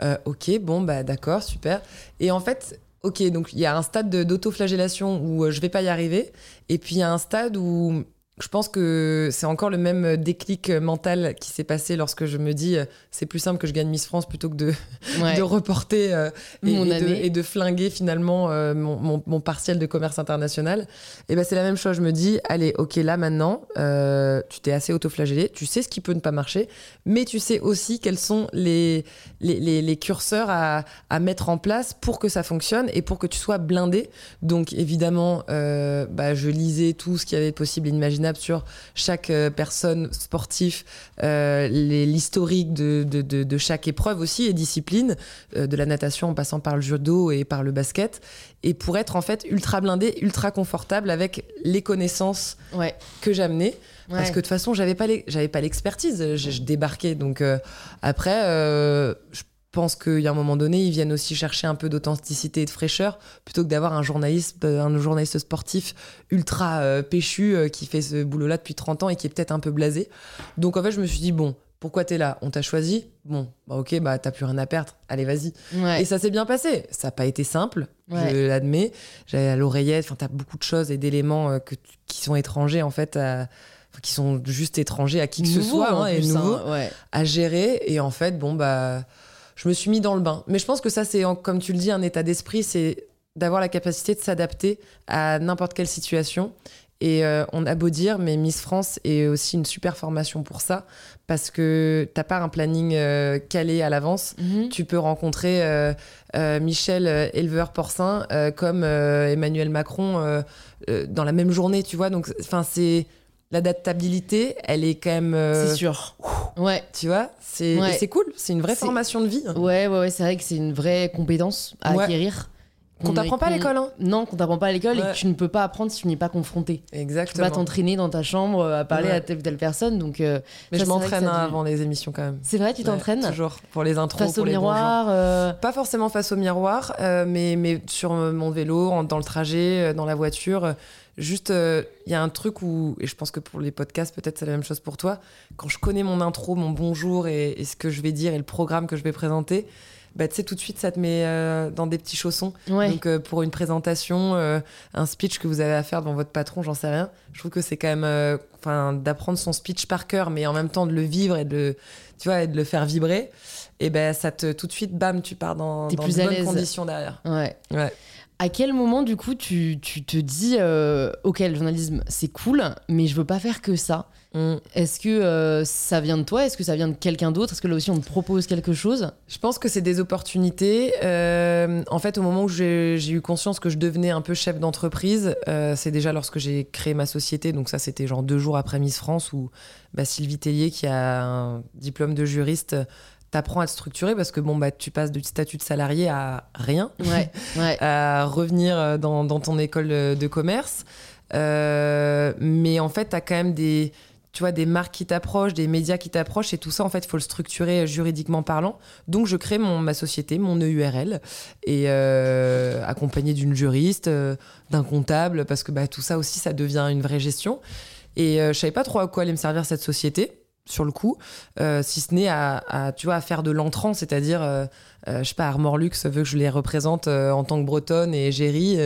Euh, ok, bon bah d'accord, super. Et en fait, ok, donc il y a un stade de- d'autoflagellation où euh, je vais pas y arriver, et puis il y a un stade où je pense que c'est encore le même déclic mental qui s'est passé lorsque je me dis c'est plus simple que je gagne Miss France plutôt que de, de reporter euh, et, Mon et année. de, et de flinguer finalement euh, mon, mon- mon partiel de commerce international. Et ben c'est la même chose. Je me dis allez ok là maintenant euh, tu t'es assez autoflagellé, tu sais ce qui peut ne pas marcher, mais tu sais aussi quels sont les les, les- les curseurs à, à mettre en place pour que ça fonctionne et pour que tu sois blindé. Donc évidemment, euh, bah, je lisais tout ce qu'il y avait possible et inimaginable sur chaque euh, personne sportive, euh, l'historique de, de, de- de chaque épreuve aussi et discipline, euh, de la natation en passant par le judo et par le basket, et pour être en fait ultra blindé, ultra confortable avec les connaissances Ouais. que j'amenais. Parce que de toute façon, j'avais pas j'avais pas l'expertise. Je, je débarquais. Donc euh, après, je pense qu'il y a un moment donné, ils viennent aussi chercher un peu d'authenticité et de fraîcheur plutôt que d'avoir un journaliste, euh, un journaliste sportif ultra euh, péchu euh, qui fait ce boulot-là depuis 30 ans et qui est peut-être un peu blasé. Donc en fait, je me suis dit bon. Pourquoi t'es là? On t'a choisi? Bon, bah ok, bah t'as plus rien à perdre. Allez, vas-y. Ouais. Et ça s'est bien passé. Ça n'a pas été simple, Ouais. je l'admets. J'avais à l'oreillette, enfin, t'as beaucoup de choses et d'éléments que qui sont étrangers, en fait, à- qui sont juste étrangers à qui que ce soit, hein, et nouveau, hein, ouais. à gérer. Et en fait, bon, bah, je me suis mis dans le bain. Mais je pense que ça, c'est, comme tu le dis, un état d'esprit, c'est d'avoir la capacité de s'adapter à n'importe quelle situation. Et euh, on a beau dire, mais Miss France est aussi une super formation pour ça, parce que t'as pas un planning euh, calé à l'avance Mhm. tu peux rencontrer euh, Michel, éleveur porcin, comme Emmanuel Macron dans la même journée, tu vois. Donc, enfin, c'est l'adaptabilité, elle est quand même, euh, C'est sûr. Ouais. tu vois, c'est Ouais. cool. C'est une vraie formation de vie Ouais, ouais, ouais, c'est vrai que c'est une vraie compétence à Ouais. acquérir. qu'on t'apprend pas à l'école. Hein. Non, qu'on t'apprend pas à l'école et que tu ne peux pas apprendre si tu n'y es pas confronté. Tu peux Exactement. pas t'entraîner dans ta chambre euh, à parler à telle ou telle personne. Donc, euh, Mais ça, je m'entraîne hein, avant les émissions quand même. C'est vrai, tu t'entraînes toujours pour les intros, face pour au les miroir. euh, Pas forcément face au miroir, mais, mais sur mon vélo, dans le trajet, dans la voiture. Euh, Juste, euh, il y a un truc où, et je pense que pour les podcasts, peut-être c'est la même chose pour toi, quand je connais mon intro, mon bonjour et, et ce que je vais dire et le programme que je vais présenter, bah, tu sais, tout de suite, ça te met euh, dans des petits chaussons. Ouais. Donc, euh, pour une présentation, euh, un speech que vous avez à faire devant votre patron, j'en sais rien, je trouve que c'est quand même, euh, enfin, d'apprendre son speech par cœur, mais en même temps de le vivre et de, le- tu vois, et de le faire vibrer. Et ben, ça te, tout de suite, bam, tu pars dans, dans plus de bonnes conditions derrière. Ouais. Ouais. À quel moment, du coup, tu, tu te dis, euh, ok, le journalisme, c'est cool, mais je veux pas faire que ça. Mm. Est-ce que euh, ça vient de toi? Est-ce que ça vient de quelqu'un d'autre? Est-ce que là aussi on te propose quelque chose? Je pense que c'est des opportunités. Euh, en fait, au moment où j'ai eu conscience que je devenais un peu chef d'entreprise, c'est déjà lorsque j'ai créé ma société. Donc ça, c'était genre deux jours après Miss France où bah, Sylvie Tellier, qui a un diplôme de juriste, t'apprend à te structurer parce que bon, bah, tu passes du statut de salarié à rien Ouais, ouais. à revenir euh, dans, dans ton école euh, de commerce. Euh, mais en fait, tu as quand même des, tu vois, des marques qui t'approchent, des médias qui t'approchent, et tout ça, en fait, il faut le structurer euh, juridiquement parlant. Donc, je crée mon, ma société, mon EURL, et euh, accompagné d'une juriste, euh, d'un comptable, parce que bah, tout ça aussi, ça devient une vraie gestion. Et euh, je savais pas trop à quoi allait me servir cette société sur le coup, euh, si ce n'est à, tu vois, à faire de l'entrant, c'est-à-dire, euh, euh, je sais pas, Armor Luxe veut que je les représente euh, en tant que bretonne et Géry,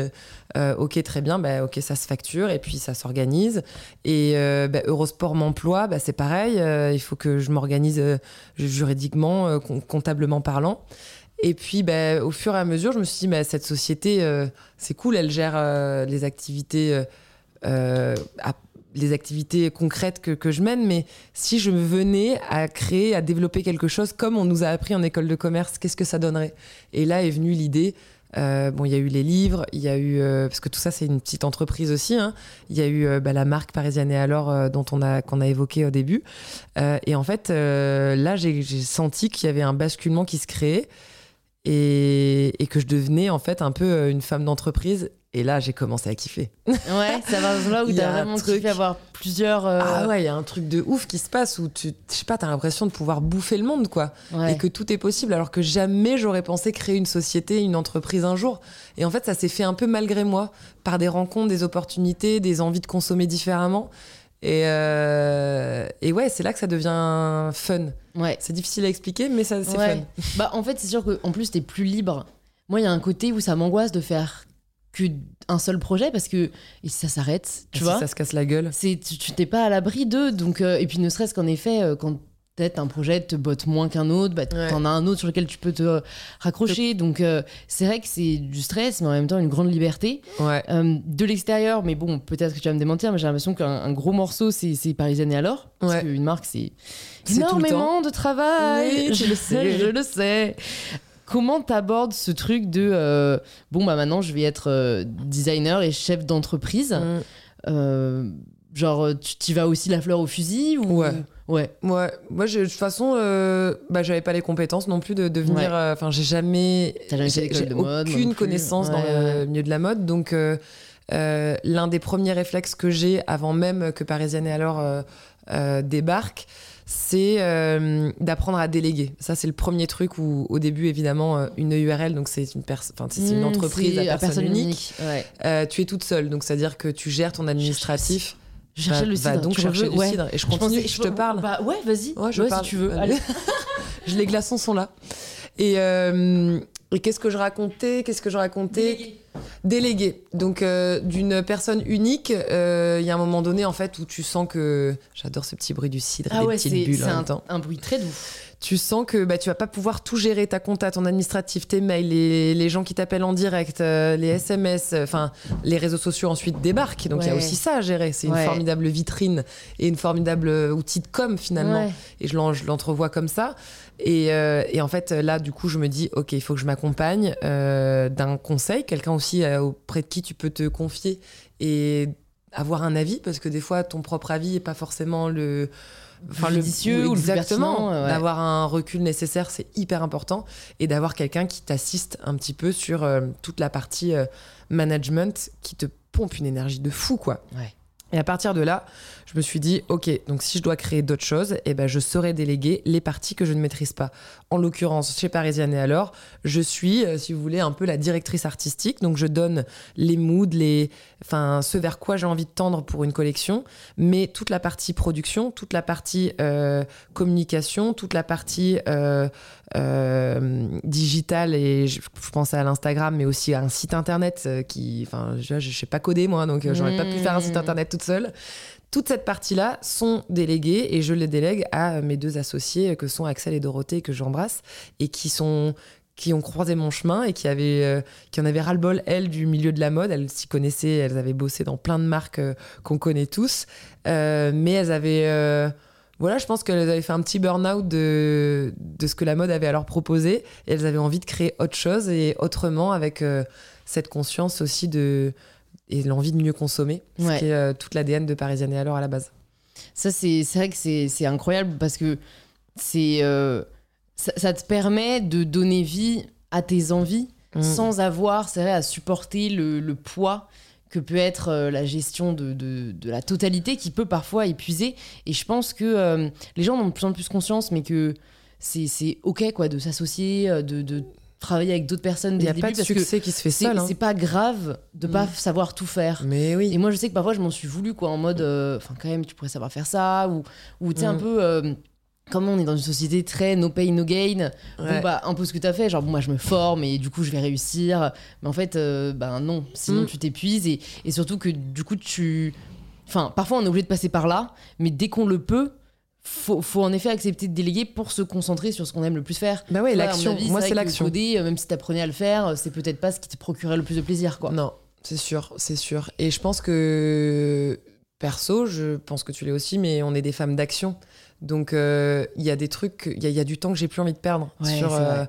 euh, ok, très bien, bah, ok, ça se facture et puis ça s'organise. Et bah, Eurosport m'emploie, bah, c'est pareil, il faut que je m'organise juridiquement, com- comptablement parlant. Et puis, bah, au fur et à mesure, je me suis dit, bah, cette société, c'est cool, elle gère les activités, les activités concrètes que, que je mène, mais si je venais à créer, à développer quelque chose comme on nous a appris en école de commerce, qu'est-ce que ça donnerait? Et là est venue l'idée. euh, bon, il y a eu les livres, il y a eu euh, parce que tout ça c'est une petite entreprise aussi. hein. Il y a eu euh, bah, la marque parisienne et alors dont on a qu'on a évoqué au début. Et en fait, là j'ai senti qu'il y avait un basculement qui se créait et, et que je devenais en fait un peu une femme d'entreprise. Et là, j'ai commencé à kiffer. Ouais, ça va là où t'as vraiment truc- kiffé avoir plusieurs. euh, Ah ouais, il y a un truc de ouf qui se passe où tu, je sais pas, t'as l'impression de pouvoir bouffer le monde, quoi. ouais. Et que tout est possible, alors que jamais j'aurais pensé créer une société, une entreprise un jour. Et en fait, ça s'est fait un peu malgré moi, par des rencontres, des opportunités, des envies de consommer différemment. Et, euh, et ouais, c'est là que ça devient fun. Ouais. C'est difficile à expliquer, mais ça, c'est Ouais. fun. Bah, en fait, c'est sûr qu'en plus, t'es plus libre. Moi, il y a un côté où ça m'angoisse de faire que un seul projet parce que ça s'arrête, tu Si vois. ça se casse la gueule. C'est tu t'es pas à l'abri d'eux donc euh, et puis ne serait-ce qu'en effet euh, quand peut-être un projet te botte moins qu'un autre, bah, Ouais. t'en as un autre sur lequel tu peux te raccrocher. Donc euh, c'est vrai que c'est du stress, mais en même temps une grande liberté. Ouais. Euh, de l'extérieur, mais bon, peut-être que tu vas me démentir, mais j'ai l'impression qu'un un gros morceau, c'est Parisienne et alors. Parce Ouais. qu'une marque, c'est énormément de travail. Oui, je le sais. je le sais. Comment t'abordes ce truc de euh, bon bah maintenant je vais être euh, designer et chef d'entreprise Mm. Euh, genre tu t'y vas aussi la fleur au fusil ou Ouais. ouais Ouais, moi, je- de toute façon, bah, j'avais pas les compétences non plus de devenir. Ouais. Enfin, j'ai jamais. J'ai- aucune connaissance dans le milieu de la mode. Donc, l'un des premiers réflexes que j'ai avant même que Parisienne et alors débarque, c'est euh, d'apprendre à déléguer. Ça, c'est le premier truc où, au début, évidemment, euh, une URL, donc c'est une, enfin, c'est une Mmh, entreprise à personne, unique. Ouais. Euh, tu es toute seule, donc c'est-à-dire que tu gères ton administratif. Je cherchais Va- le cidre. donc tu chercher Ouais. cidre. Et je continue, pensais- je te parle. Bah ouais, vas-y. Ouais, je Ouais, parle. si tu veux. Allez. Je- les glaçons sont là. Et, euh, et qu'est-ce que je racontais Qu'est-ce que je racontais Délégué. Donc euh, d'une personne unique, euh, il y a un moment donné en fait où tu sens que j'adore ce petit bruit du cidre Ah des ouais, petites bulles en un, même temps. un bruit très doux. Tu sens que bah, tu vas pas pouvoir tout gérer, ta compta, ton administratif, tes mails, les, les gens qui t'appellent en direct, euh, les SMS, enfin les réseaux sociaux ensuite débarquent. Donc il y a aussi ça à gérer. C'est une Ouais. formidable vitrine et une formidable outil de com finalement et je l'entrevois comme ça. Et, euh, et en fait, là, du coup, je me dis, ok, il faut que je m'accompagne euh, d'un conseil, quelqu'un aussi euh, auprès de qui tu peux te confier et avoir un avis, parce que des fois, ton propre avis est pas forcément le Enfin, le ou exactement ouais. d'avoir un recul nécessaire c'est hyper important et d'avoir quelqu'un qui t'assiste un petit peu sur toute la partie management qui te pompe une énergie de fou quoi Ouais. Et à partir de là, je me suis dit, ok, donc si je dois créer d'autres choses, eh ben je saurais déléguer les parties que je ne maîtrise pas. En l'occurrence, chez Parisienne et alors, je suis, euh, si vous voulez, un peu la directrice artistique. Donc je donne les moods, les, enfin, ce vers quoi j'ai envie de tendre pour une collection, mais toute la partie production, toute la partie euh, communication, toute la partie euh, euh, digitale et je, je pensais à l'Instagram, mais aussi à un site internet euh, qui, enfin, je, je sais pas coder moi, donc euh, j'aurais pas pu faire un site Mmh. internet toute seule. Toute cette partie-là sont déléguées et je les délègue à mes deux associés que sont Axel et Dorothée que j'embrasse et qui sont qui ont croisé mon chemin et qui avaient euh, qui en avaient ras-le-bol elles du milieu de la mode elles s'y connaissaient elles avaient bossé dans plein de marques euh, qu'on connaît tous Euh, mais elles avaient euh, voilà, je pense qu'elles avaient fait un petit burn-out de, de ce que la mode avait à leur proposer. Et elles avaient envie de créer autre chose et autrement avec euh, cette conscience aussi de et l'envie de mieux consommer, Ouais. ce qui est euh, toute l'ADN de Parisienne et alors à la base. Ça, c'est vrai que c'est incroyable parce que c'est euh, ça, ça te permet de donner vie à tes envies Mm. sans avoir, c'est vrai, à supporter le, le poids que peut être euh, la gestion de, de, de la totalité qui peut parfois épuiser. Et je pense que euh, les gens en ont de plus en plus conscience, mais que c'est OK quoi, de s'associer, euh, de, de travailler avec d'autres personnes Il n'y a pas de succès qui se fait c'est seul. hein. c'est pas grave de pas Mm. savoir tout faire. Mais Et oui. moi, je sais que parfois, je m'en suis voulu, quoi, en mode, euh, enfin, quand même, tu pourrais savoir faire ça, ou, ou tu sais, un Mm. peu, euh, comme on est dans une société très no pain, no gain, bon, Ouais. bah, un peu ce que tu as fait, genre, bon, moi, je me forme et du coup, je vais réussir. Mais en fait, euh, ben non, sinon, Mm. tu t'épuises et, et surtout que du coup, tu. Enfin, parfois, on est obligé de passer par là, mais dès qu'on le peut, faut, faut en effet accepter de déléguer pour se concentrer sur ce qu'on aime le plus faire. Bah ouais, l'action. Moi, c'est l'action. Coder, euh, même si t'apprenais à le faire, euh, c'est peut-être pas ce qui te procurait le plus de plaisir, quoi. Non, c'est sûr, c'est sûr. Et je pense que, perso, je pense que tu l'es aussi, mais on est des femmes d'action. Donc, euh, il y a des trucs, il y, a- il y a du temps que j'ai plus envie de perdre. Ouais, sur, euh,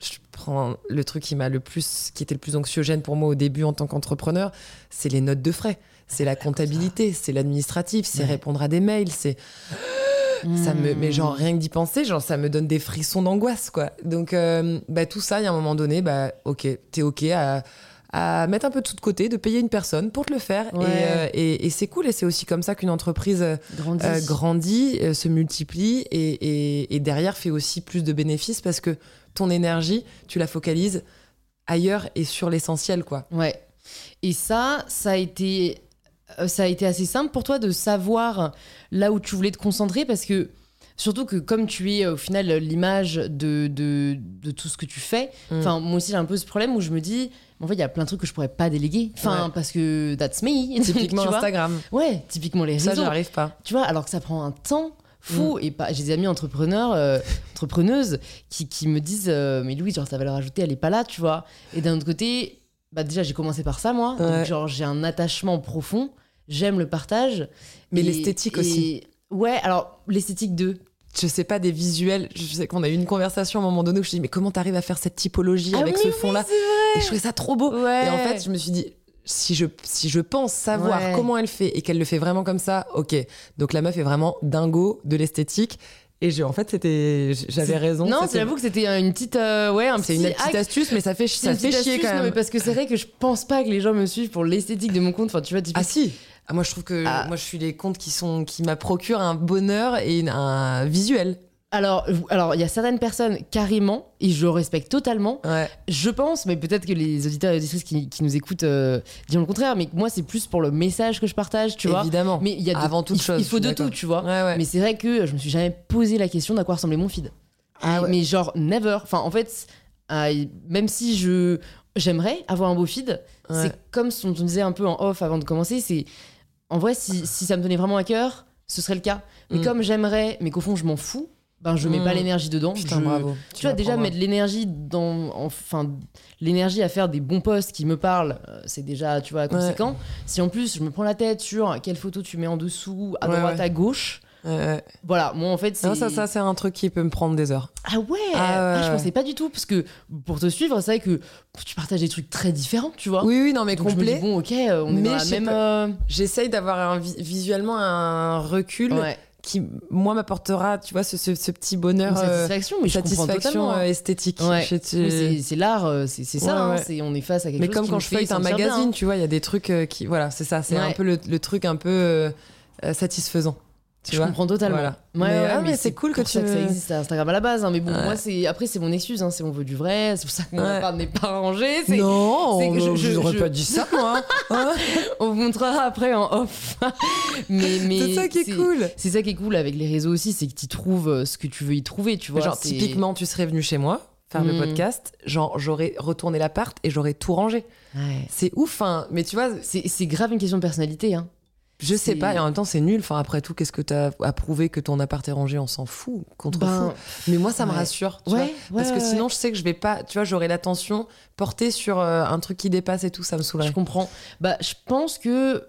je prends le truc qui m'a le plus, qui était le plus anxiogène pour moi au début en tant qu'entrepreneur, c'est les notes de frais. C'est la comptabilité, c'est l'administratif, c'est Ouais. répondre à des mails, c'est ça me mais genre rien que d'y penser genre ça me donne des frissons d'angoisse quoi donc euh, bah tout ça il y a un moment donné bah ok t'es ok à, à mettre un peu de tout de côté de payer une personne pour te le faire Ouais. et, euh, et, et c'est cool et c'est aussi comme ça qu'une entreprise euh, euh, grandit euh, se multiplie et, derrière fait aussi plus de bénéfices parce que ton énergie tu la focalises ailleurs et sur l'essentiel quoi Ouais. Et ça, ça a été, ça a été assez simple pour toi de savoir là où tu voulais te concentrer parce que, Surtout que comme tu es au final l'image de, de, de tout ce que tu fais, Mm. enfin moi aussi j'ai un peu ce problème où je me dis, en fait il y a plein de trucs que je pourrais pas déléguer, enfin Ouais. parce que that's me. Typiquement. Instagram. Ouais, typiquement les Ça, réseaux. j'arrive pas. Tu vois, alors que ça prend un temps fou. Et pas, j'ai des amis entrepreneurs, euh, entrepreneuses qui, qui me disent euh, Mais Louise, genre ta valeur ajoutée, elle est pas là, tu vois. Et d'un autre côté, bah déjà, j'ai commencé par ça, moi. Ouais. Donc, genre, j'ai un attachement profond. J'aime le partage. Mais l'esthétique aussi. Ouais, alors, l'esthétique de. Je sais pas, des visuels. Je sais qu'on a eu une conversation à un moment donné où je me suis dit, mais comment t'arrives à faire cette typologie Ah avec oui, ce fond-là. Et je trouvais ça trop beau. Ouais. Et en fait, je me suis dit, si je, si je pense savoir Ouais. comment elle fait et qu'elle le fait vraiment comme ça, ok. Donc la meuf est vraiment dingo de l'esthétique. Et je, en fait, c'était, j'avais raison. Non, j'avoue que c'était une petite. euh, ouais, un c'est une petite astuce, mais ça fait, ça fait chier quand non, même. mais parce que c'est vrai que je pense pas que les gens me suivent pour l'esthétique de mon compte. Enfin, tu vois. Ah si Ah, Moi, je trouve que Ah. moi, je suis les comptes qui sont qui m'a procurent un bonheur et une- un visuel. Alors, alors, il y a certaines personnes carrément, et je le respecte totalement. Ouais. Je pense, mais peut-être que les auditeurs et auditrices qui, qui nous écoutent euh, diront le contraire, mais moi, c'est plus pour le message que je partage, tu vois. Évidemment. Mais il y a de- Avant toute il, chose, il faut de tout, tu vois. Ouais, ouais. Mais c'est vrai que je me suis jamais posé la question d'à quoi ressemblait mon feed. Ah. Mais genre, never. Enfin, en fait, euh, même si je j'aimerais avoir un beau feed, c'est comme ce qu'on disait un peu en off avant de commencer, c'est en vrai, si, si ça me tenait vraiment à cœur, ce serait le cas. Mais Mm. comme j'aimerais, mais qu'au fond, je m'en fous, ben je mets Mm. pas l'énergie dedans. Putain, je- bravo. tu vois, déjà mettre l'énergie dans. Enfin, l'énergie à faire des bons posts qui me parlent, euh, c'est déjà, tu vois, conséquent. Si en plus je me prends la tête sur quelle photo tu mets en dessous, à Ouais, droite, ouais. à gauche, Ouais, voilà, moi en fait, c'est. Ça, ça c'est un truc qui peut me prendre des heures. Ah ouais, Ah ouais, Ah, Je pensais pas du tout, parce que pour te suivre, c'est vrai que tu partages des trucs très différents, tu vois. Oui, oui, non, mais Donc je me dis, complet. bon, ok, euh, on est Mais dans la je sais même. euh, J'essaye d'avoir visuellement un recul Ouais, qui, moi, m'apportera, tu vois, ce, ce, ce petit bonheur, une euh, satisfaction, mais satisfaction totalement. hein. euh, esthétique. Ouais. Tu- c'est- l'art, euh, c'est ça, Ouais, hein, on est face à quelque Mais chose. comme quand je fait feuillete un bien, magazine, hein. tu vois, il y a des trucs euh, qui. Voilà, c'est ça, c'est un peu le, le truc un peu euh, euh, satisfaisant. Tu je vois comprends totalement. Voilà. Ouais, Mais, ouais, ah, mais c'est cool que ça tu- que ça existe à Instagram à la base. hein, mais bon, Ouais. moi, c'est après, c'est mon excuse. Hein, c'est on veut du vrai. C'est pour ça qu'on Ouais. parle n'est pas rangé. Non, que je- je- pas dit ça, moi. Hein On vous montrera après en off. mais mais c'est ça qui est cool. C'est ça qui est cool avec les réseaux aussi, c'est que tu trouves euh, ce que tu veux y trouver. Tu vois, Genre, typiquement, tu serais venu chez moi faire le Mm. podcast, genre, j'aurais retourné l'appart et j'aurais tout rangé. C'est ouf, hein. Mais tu vois, C'est c'est grave une question de personnalité. Hein. Je sais pas, et en même temps, c'est nul. Enfin, après tout, qu'est-ce que t'as à prouver que ton appart est rangé On s'en fout, contre Ben, Mais moi, ça me rassure, tu Ouais, vois. ouais, Parce que sinon, je sais que je vais pas, tu vois, j'aurai l'attention portée sur euh, un truc qui dépasse et tout, ça me saoulerait. Je comprends. Bah, je pense que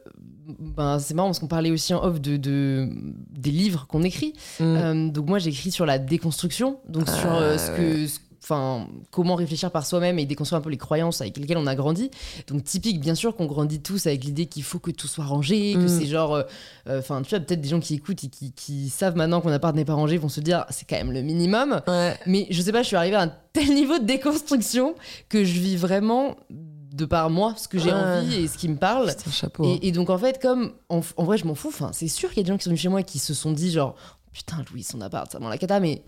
ben, c'est marrant parce qu'on parlait aussi en off de, de des livres qu'on écrit. Mm. Euh, donc moi j'écris sur la déconstruction, donc Ah, sur euh, ce que, ce- enfin comment réfléchir par soi-même et déconstruire un peu les croyances avec lesquelles on a grandi. Donc typique bien sûr qu'on grandit tous avec l'idée qu'il faut que tout soit rangé, que Mm. c'est genre, euh, euh, enfin tu vois peut-être des gens qui écoutent et qui, qui savent maintenant qu'on appart n'est pas rangé vont se dire c'est quand même le minimum. Ouais. Mais je sais pas, je suis arrivée à un tel niveau de déconstruction que je vis vraiment de par moi ce que j'ai Ouais. envie et ce qui me parle. Putain, chapeau. hein. Et, et donc en fait, comme en, en vrai je m'en fous, enfin c'est sûr qu'il y a des gens qui sont venus chez moi et qui se sont dit genre putain Louis son appart ça la cata mais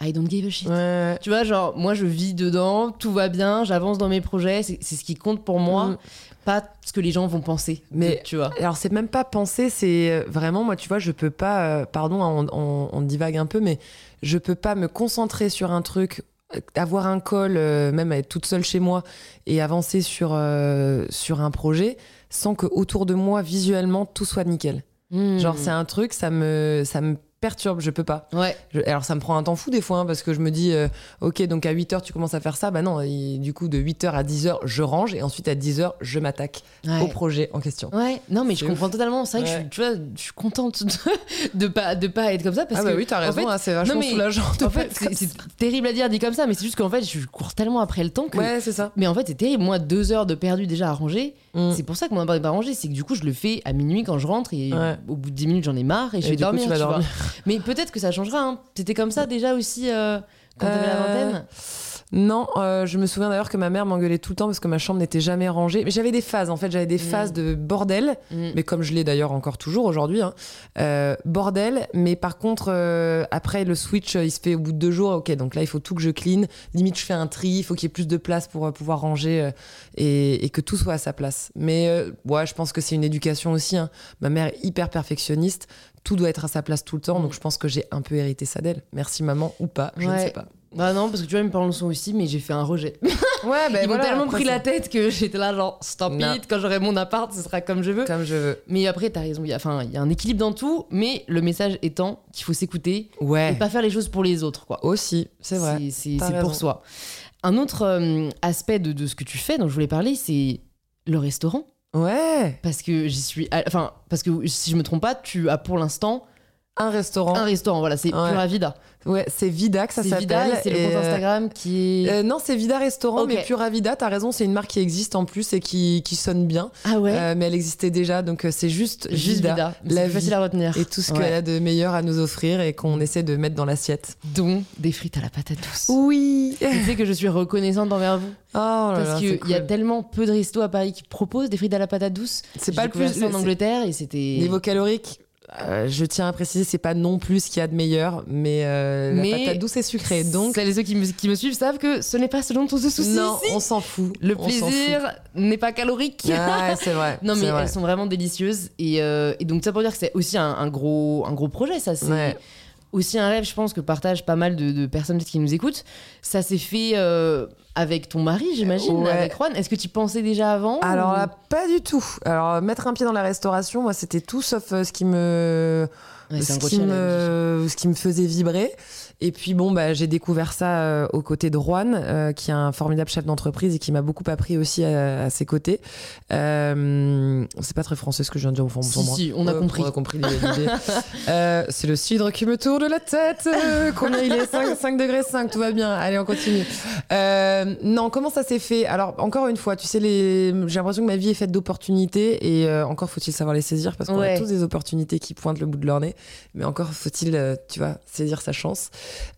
I don't give a shit. Ouais. Tu vois genre moi je vis dedans, tout va bien, j'avance dans mes projets, c'est c'est ce qui compte pour moi, Mm. pas ce que les gens vont penser. Mais- tu vois. Alors c'est même pas penser, c'est euh, vraiment moi tu vois je peux pas, euh, pardon hein, on, on- on divague un peu mais je peux pas me concentrer sur un truc, euh, avoir un call, euh, même être toute seule chez moi et avancer sur euh, sur un projet sans que autour de moi visuellement tout soit nickel. Mm. Genre c'est un truc ça me ça me perturbe, je peux pas. Ouais. Je- alors ça me prend un temps fou des fois hein, parce que je me dis euh, OK donc à 8h tu commences à faire ça bah non et du coup de 8h à 10h je range et ensuite à 10h je m'attaque Ouais. au projet en question. Ouais, non mais je comprends totalement. C'est vrai que je tu vois, je suis contente de, de pas de pas être comme ça parce ah bah que oui, t'as raison, fait, hein, c'est vachement non, mais- soulageant. en fait, c'est terrible à dire dit comme ça, mais c'est juste qu'en fait, je cours tellement après le temps que. Ouais, c'est ça. Mais en fait, c'est terrible. Moi, deux heures de perdu déjà à ranger. Mm. C'est pour ça que mon appart n'est pas rangé. C'est que du coup, je le fais à minuit quand je rentre et Ouais. au bout de 10 minutes, j'en ai marre et je vais coup, dormir. tu vas tu vois. dormir. Mais peut-être que ça changera. Hein. T'étais comme ça déjà aussi euh, quand t'avais la Euh, vingtaine Non, euh, je me souviens d'ailleurs que ma mère m'engueulait tout le temps parce que ma chambre n'était jamais rangée. Mais j'avais des phases, en fait, j'avais des Mm. phases de bordel, Mm. mais comme je l'ai d'ailleurs encore toujours aujourd'hui, hein. Euh, bordel. Mais par contre, euh, après le switch, il se fait au bout de deux jours. Ok, donc là, il faut tout que je clean. Limite, je fais un tri. Il faut qu'il y ait plus de place pour pouvoir ranger et, et que tout soit à sa place. Mais ouais, je pense que c'est une éducation aussi. hein. Ma mère est hyper perfectionniste. Tout doit être à sa place tout le temps. Mm. Donc je pense que j'ai un peu hérité ça d'elle. Merci maman ou pas, je ne sais pas. Bah non, parce que tu vois, mes parents le sont aussi, mais j'ai fait un rejet. Ouais, ben Ils m'ont voilà, tellement après, pris la tête que j'étais là, genre, stop Non. it, quand j'aurai mon appart, ce sera comme je veux. Comme je veux. Mais après, t'as raison, il y a, enfin, il y a un équilibre dans tout, mais le message étant qu'il faut s'écouter et Ouais. pas faire les choses pour les autres, quoi. Aussi, c'est vrai. C'est- pour soi. Un autre euh, aspect de, de ce que tu fais, dont je voulais parler, c'est le restaurant. Ouais. Parce que j'y suis. Enfin, parce que si je me trompe pas, tu as pour l'instant Un restaurant. un restaurant, voilà, c'est Ouais. Pura Vida. Ouais, c'est Vida que ça C'est s'appelle. Vida, et c'est le compte euh, Instagram qui euh, non, c'est Vida Restaurant, mais Pura Vida, t'as raison, c'est une marque qui existe en plus et qui, qui sonne bien. ah ouais Euh, mais elle existait déjà, donc euh, c'est juste, Juste Vida. Vida. la vie facile à retenir. Et tout ce Ouais. qu'elle a de meilleur à nous offrir et qu'on essaie de mettre dans l'assiette. Dont des frites à la patate douce. Oui. Tu sais que je suis reconnaissante envers vous. Oh là Parce qu'il y a tellement peu de restos à Paris qui proposent des frites à la patate douce. C'est pas le plus. en Angleterre et c'était. Niveau calorique, euh, je tiens à préciser, c'est pas non plus ce qu'il y a de meilleur, mais, euh, Mais la patate douce est sucrée. Donc, Celles et ceux qui me, qui me suivent savent que ce n'est pas ce dont on se soucie non, ici. on s'en fout. Le On plaisir n'est pas calorique. Ah, c'est vrai. Non mais vrai. elles sont vraiment délicieuses et, euh, et donc ça pour dire que c'est aussi un, un gros un gros projet ça c'est Ouais. Aussi un rêve je pense que partagent pas mal de, de personnes qui nous écoutent ça s'est fait euh, avec ton mari j'imagine Ouais. avec Juan est-ce que tu pensais déjà avant Alors ou- là, pas du tout. Alors mettre un pied dans la restauration, moi, c'était tout sauf euh, ce qui me, Ouais, ce, qui me, ce qui me faisait vibrer. Et puis bon, bah, j'ai découvert ça euh, aux côtés de Juan, euh, qui est un formidable chef d'entreprise et qui m'a beaucoup appris aussi à, à ses côtés. Euh, c'est pas très français ce que je viens de dire. Enfin, Si, pour moi. si, on a Ouais, compris. On a compris l'idée. Euh, c'est le cidre qui me tourne la tête. Euh, combien il est? 5, 5 degrés 5, tout va bien. Allez, on continue. Euh, non, comment ça s'est fait? Alors, encore une fois, tu sais, les... j'ai l'impression que ma vie est faite d'opportunités et euh, encore faut-il savoir les saisir parce qu'on Ouais. a tous des opportunités qui pointent le bout de leur nez. Mais encore faut-il, euh, tu vois, saisir sa chance.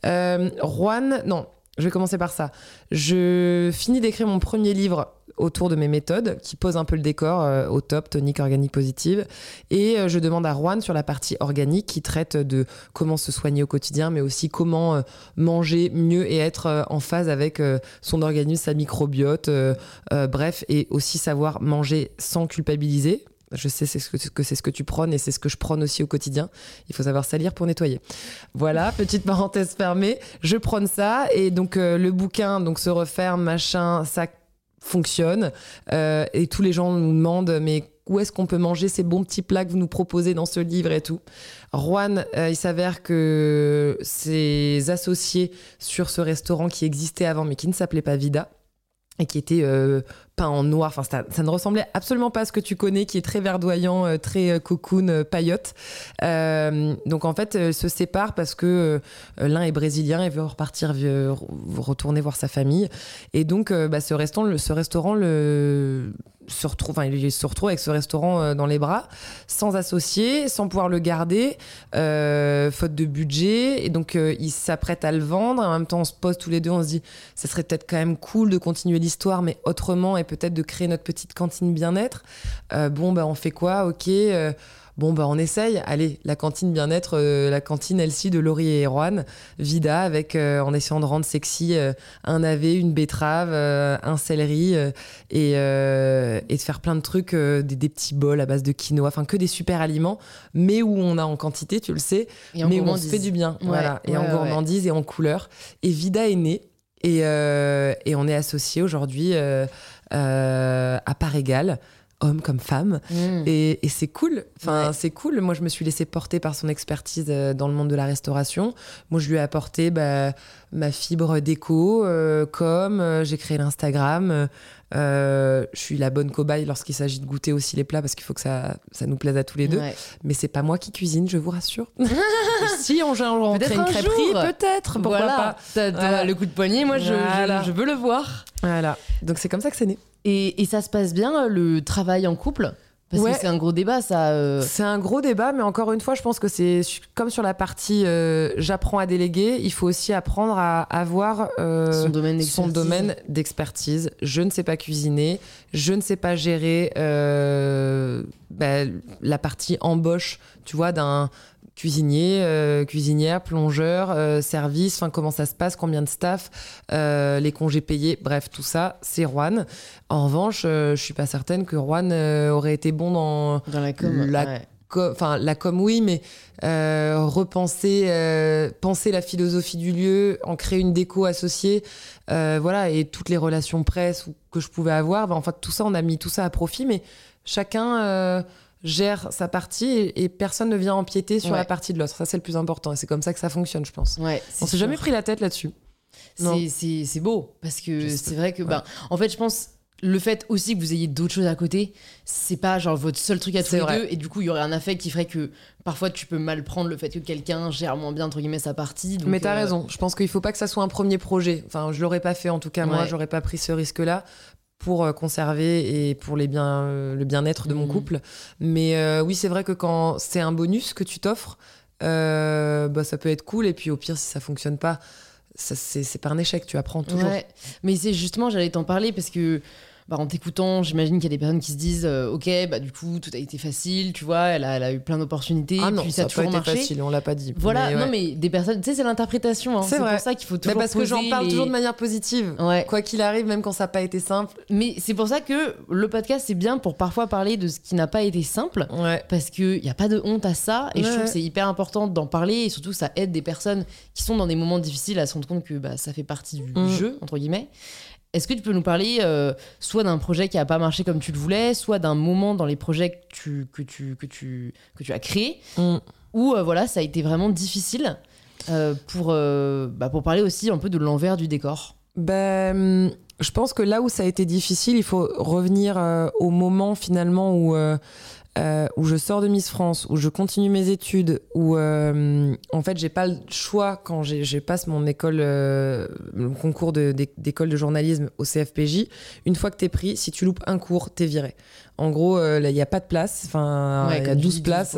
Euh, Juan, non, je vais commencer par ça. Je finis d'écrire mon premier livre autour de mes méthodes, qui pose un peu le décor euh, au top, tonique organique positive. Et euh, je demande à Juan sur la partie organique, qui traite de comment se soigner au quotidien, mais aussi comment manger mieux et être en phase avec son organisme, sa microbiote, bref, et aussi savoir manger sans culpabiliser. Je sais ce que, c'est ce que tu prônes et c'est ce que je prône aussi au quotidien. Il faut savoir salir pour nettoyer. Voilà, petite parenthèse fermée. Je prône ça et donc euh, le bouquin donc se referme, machin, ça fonctionne Euh, et tous les gens nous demandent mais où est-ce qu'on peut manger ces bons petits plats que vous nous proposez dans ce livre et tout? Juan, euh, il s'avère que ses associés sur ce restaurant qui existait avant mais qui ne s'appelait pas Vida et qui était peint en noir. Enfin, ça, ne ressemblait absolument pas à ce que tu connais, qui est très verdoyant, euh, très euh, cocoon, euh, paillote. Donc en fait, euh, se séparent parce que l'un est brésilien et veut repartir, retourner voir sa famille. Et donc, bah, ce restaurant, ce restaurant le se retrouve, enfin, il se retrouve avec ce restaurant euh, dans les bras, sans associé, sans pouvoir le garder, euh, faute de budget. Et donc, euh, il s'apprête à le vendre. En même temps, on se pose tous les deux, on se dit, ça serait peut-être quand même cool de continuer l'histoire, mais autrement, et peut-être de créer notre petite cantine bien-être. Bon, bah, on fait quoi? Ok. Bon, bah, on essaye. Allez, la cantine bien-être, euh, la cantine Elsie de Laurie et Erwan, Vida, avec, euh, en essayant de rendre sexy euh, un navet, une betterave, un céleri, et, et de faire plein de trucs, des, des petits bols à base de quinoa, enfin que des super aliments, mais où on a en quantité, tu le sais, mais où on se fait du bien. Ouais, voilà, et ouais, en ouais. gourmandise et en couleur. Et Vida est née. Et, et on est associés aujourd'hui à part égale, homme comme femme. Mm. Et, et c'est cool. Enfin, Ouais. c'est cool. Moi, je me suis laissée porter par son expertise euh, dans le monde de la restauration. Moi, je lui ai apporté bah, ma fibre déco, euh, comme euh, j'ai créé l'Instagram. Euh, je suis la bonne cobaye lorsqu'il s'agit de goûter aussi les plats parce qu'il faut que ça, ça nous plaise à tous les deux. Ouais. Mais c'est pas moi qui cuisine, je vous rassure. si on, on crée une un crêperie, peut-être. Pourquoi voilà, pas Voilà. le coup de poignet, moi je, Voilà. je, je veux le voir. Voilà. Donc c'est comme ça que c'est né. Et, et ça se passe bien, le travail en couple? Parce Ouais. que c'est un gros débat, ça. euh, C'est un gros débat, mais encore une fois, je pense que c'est comme sur la partie euh, j'apprends à déléguer, il faut aussi apprendre à avoir euh, son domaine d'expertise. Je ne sais pas cuisiner, je ne sais pas gérer bah, la partie embauche, tu vois, d'un cuisinier, euh, cuisinière, plongeur, euh, service, enfin comment ça se passe, combien de staff, euh, les congés payés, bref, tout ça, c'est Juan. En revanche, euh, je suis pas certaine que Juan euh, aurait été bon dans Dans la com. La- ouais. co- la com oui mais euh, repenser euh, penser la philosophie du lieu en créer une déco associée euh, voilà et toutes les relations presse que je pouvais avoir ben, en fait tout ça on a mis tout ça à profit mais chacun euh, gère sa partie et, et personne ne vient empiéter sur Ouais. la partie de l'autre ça c'est le plus important et c'est comme ça que ça fonctionne je pense Ouais, on s'est jamais pris la tête là-dessus. C'est- beau parce que c'est vrai que, ben, en fait, je pense le fait aussi que vous ayez d'autres choses à côté, c'est pas genre votre seul truc à tous les vrai. deux, et du coup, il y aurait un affect qui ferait que parfois tu peux mal prendre le fait que quelqu'un gère moins bien entre guillemets sa partie. donc, mais t'as euh, raison je pense qu'il faut pas que ça soit un premier projet enfin je l'aurais pas fait en tout cas moi Ouais. j'aurais pas pris ce risque là pour euh, conserver et pour les bien, euh, le bien-être de mon Mhm. couple. Mais euh, oui, c'est vrai que quand c'est un bonus que tu t'offres, euh, bah, ça peut être cool. Et puis au pire, si ça fonctionne pas, c'est c'est pas un échec, tu apprends toujours. Ouais, mais c'est justement, j'allais t'en parler parce que bah, en t'écoutant, j'imagine qu'il y a des personnes qui se disent euh, Ok, bah du coup, tout a été facile, tu vois, elle a, elle a eu plein d'opportunités, Ah non, puis ça ça a a pas toujours été marché. facile, on l'a pas dit. Voilà, Mais ouais. non, mais des personnes, tu sais, c'est l'interprétation, hein. C'est pour ça qu'il faut Mais toujours. parce que j'en parle les- toujours de manière positive. Ouais. Quoi qu'il arrive, même quand ça n'a pas été simple. Mais c'est pour ça que le podcast, c'est bien pour parfois parler de ce qui n'a pas été simple. Ouais. Parce qu'il n'y a pas de honte à ça. Et je trouve que c'est hyper important d'en parler. Et surtout, ça aide des personnes qui sont dans des moments difficiles à se rendre compte que bah, ça fait partie du Mm. jeu, entre guillemets. Est-ce que tu peux nous parler euh, soit d'un projet qui n'a pas marché comme tu le voulais, soit d'un moment dans les projets que tu, que tu, que tu, que tu as créés, Mm. où euh, voilà, ça a été vraiment difficile euh, pour, bah, pour parler aussi un peu de l'envers du décor? Ben, je pense que là où ça a été difficile, il faut revenir au moment finalement où, euh, où je sors de Miss France, où je continue mes études, où euh, en fait j'ai pas le choix quand j'ai- je passe mon école, euh, mon concours d'école de journalisme au CFPJ. Une fois que t'es pris, si tu loupes un cours, t'es viré. En gros, il y a pas de place. Enfin, Ouais, il y a comme tu 12 dis, places.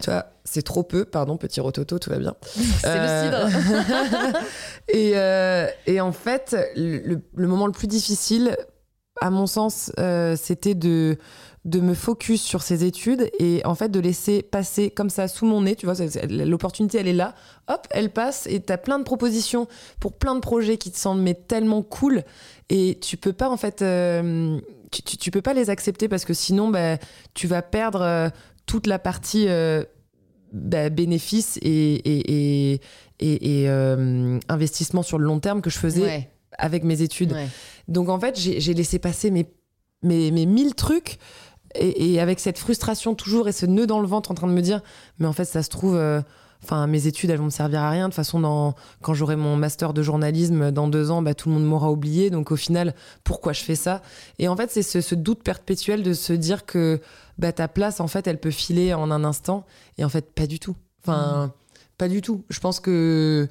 Tu vois, c'est trop peu. Pardon, petit rototo, tout va bien. C'est le cidre. et, et en fait, le, le moment le plus difficile, à mon sens, c'était de, de me focus sur ces études et en fait de laisser passer comme ça sous mon nez. Tu vois, l'opportunité, elle est là. Hop, elle passe et t'as plein de propositions pour plein de projets qui te semblent mais tellement cool et tu peux pas en fait. euh, tu, tu, tu peux pas les accepter parce que sinon, bah, tu vas perdre euh, toute la partie euh, bah, bénéfice et, et, et, et- et, euh, investissement sur le long terme que je faisais Ouais, avec mes études. ouais. Donc en fait, j'ai j'ai laissé passer mes, mes, mes mille trucs et, et avec cette frustration toujours et ce nœud dans le ventre en train de me dire, mais en fait, ça se trouve, euh, enfin, mes études, elles vont me servir à rien. De toute façon, dans, quand j'aurai mon master de journalisme dans deux ans, bah, tout le monde m'aura oublié. Donc au final, pourquoi je fais ça? Et en fait, c'est ce, ce doute perpétuel de se dire que bah, ta place, en fait, elle peut filer en un instant. Et en fait, pas du tout. Enfin, pas du tout. Je pense que.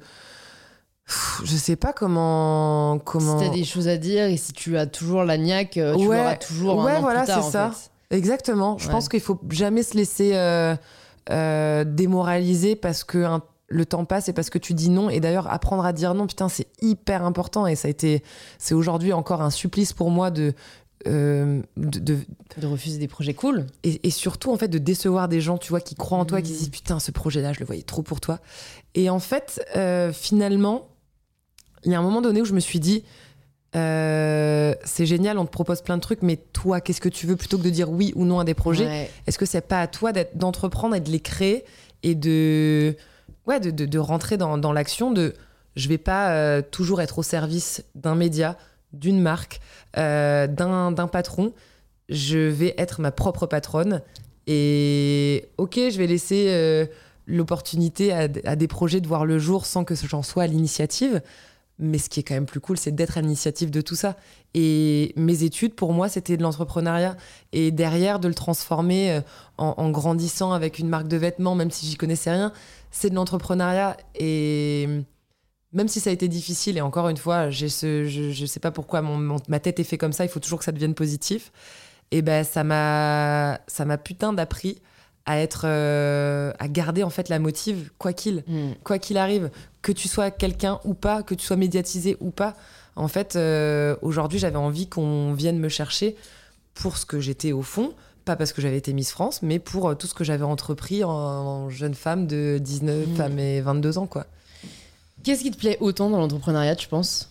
Je sais pas comment. comment... Si t'as des choses à dire et si tu as toujours la niaque, euh, tu Ouais. l'auras toujours un Ouais, an voilà, plus tard, en ça. fait. Exactement. Je Ouais. pense qu'il faut jamais se laisser euh, euh, démoraliser parce que un- le temps passe et parce que tu dis non. Et d'ailleurs, apprendre à dire non, putain, c'est hyper important. Et ça a été, c'est aujourd'hui encore un supplice pour moi de, euh, de, de- De refuser des projets cool. et, et surtout en fait de décevoir des gens, tu vois, qui croient en toi, qui Mhm. se disent putain, ce projet-là, je le voyais trop pour toi. Et en fait, euh, finalement, il y a un moment donné où je me suis dit. Euh, c'est génial, on te propose plein de trucs, mais toi, qu'est-ce que tu veux plutôt que de dire oui ou non à des projets Ouais. est-ce que c'est pas à toi d'entreprendre et de les créer et de ouais de, de- de rentrer dans, dans l'action de je vais pas euh, toujours être au service d'un média d'une marque euh, d'un patron je vais être ma propre patronne et ok je vais laisser l'opportunité à, à des projets de voir le jour sans que j'en sois à l'initiative mais ce qui est quand même plus cool c'est d'être à l'initiative de tout ça et mes études pour moi c'était de l'entrepreneuriat et derrière de le transformer euh, en, en grandissant avec une marque de vêtements, même si j'y connaissais rien, c'est de l'entrepreneuriat. Et même si ça a été difficile, et encore une fois, ce, je, je sais pas pourquoi mon, mon- ma tête est fait comme ça, il faut toujours que ça devienne positif. Et ben ça m'a ça m'a putain d'appris à être euh, à garder en fait la motive quoi qu'il Mm. quoi qu'il arrive que tu sois quelqu'un ou pas que tu sois médiatisé ou pas en fait euh, aujourd'hui j'avais envie qu'on vienne me chercher pour ce que j'étais au fond. Pas parce que j'avais été Miss France mais pour euh, tout ce que j'avais entrepris en, en jeune femme de 19 Mm. femmes et 22 ans quoi. Qu'est-ce qui te plaît autant dans l'entrepreneuriat, tu penses?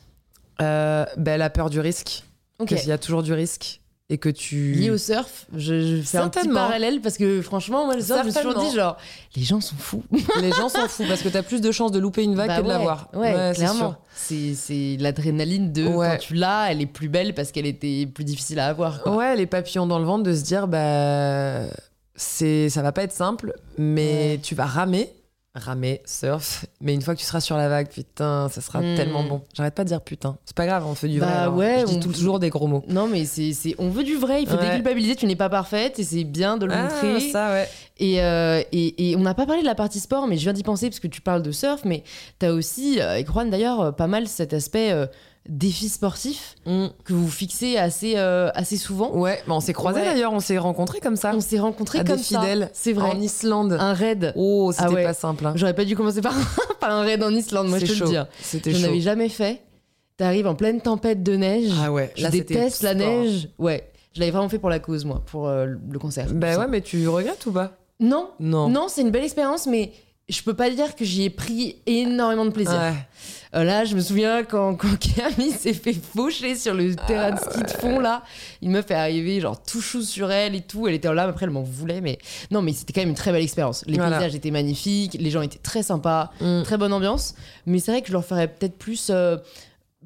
Euh, ben, la peur du risque. Qu'il y a toujours du risque et que tu Lié au surf, je, je fais un petit parallèle parce que franchement, moi, le surf, je me suis toujours dit genre, les gens sont fous. les gens s'en foutent parce que t'as plus de chances de louper une vague Bah que de ouais, l'avoir Ouais, c'est clairement. C'est c'est l'adrénaline de Ouais. quand tu l'as, elle est plus belle parce qu'elle était plus difficile à avoir. quoi. Ouais, les papillons dans le ventre de se dire bah c'est ça va pas être simple, mais Ouais. tu vas ramer, ramer, surf, mais une fois que tu seras sur la vague, putain, ça sera Hmm. tellement bon. J'arrête pas de dire putain. C'est pas grave, on fait du vrai. Bah ouais, je dis on- toujours des gros mots. Non, mais c'est c'est- on veut du vrai, il faut Ouais. déculpabiliser, tu n'es pas parfaite et c'est bien de le Ah, montrer. ça ouais. Et, euh, et, et on n'a pas parlé de la partie sport, mais je viens d'y penser parce que tu parles de surf, mais tu as aussi, euh, avec Juan d'ailleurs, euh, pas mal cet aspect euh, défi sportif Mm. que vous fixez assez, euh, assez souvent. Ouais, mais on s'est croisés Ouais. d'ailleurs, on s'est rencontrés comme ça. On s'est rencontrés à comme des ça. fidèles C'est vrai. en Islande. Un raid. Oh, c'était Ah ouais. pas simple. hein. J'aurais pas dû commencer par, par un raid en Islande, moi je te chaud. le dis. hein. C'était Je chaud. n'avais jamais fait. T'arrives en pleine tempête de neige. Ah ouais, je là, déteste la neige. Ouais, je l'avais vraiment fait pour la cause, moi, pour euh, le concert. Bah ouais, mais tu regrettes ou pas? Non, Non. non, c'est une belle expérience, mais je peux pas dire que j'y ai pris énormément de plaisir. Ouais. Euh, là, je me souviens quand, quand Camille s'est fait faucher sur le terrain de ski de fond, là. Une meuf est arrivée, genre tout chou sur elle et tout. Elle était là, après, elle m'en voulait, mais non, mais c'était quand même une très belle expérience. Les Voilà. paysages étaient magnifiques, les gens étaient très sympas, Mm. très bonne ambiance. Mais c'est vrai que je leur ferais peut-être plus. euh,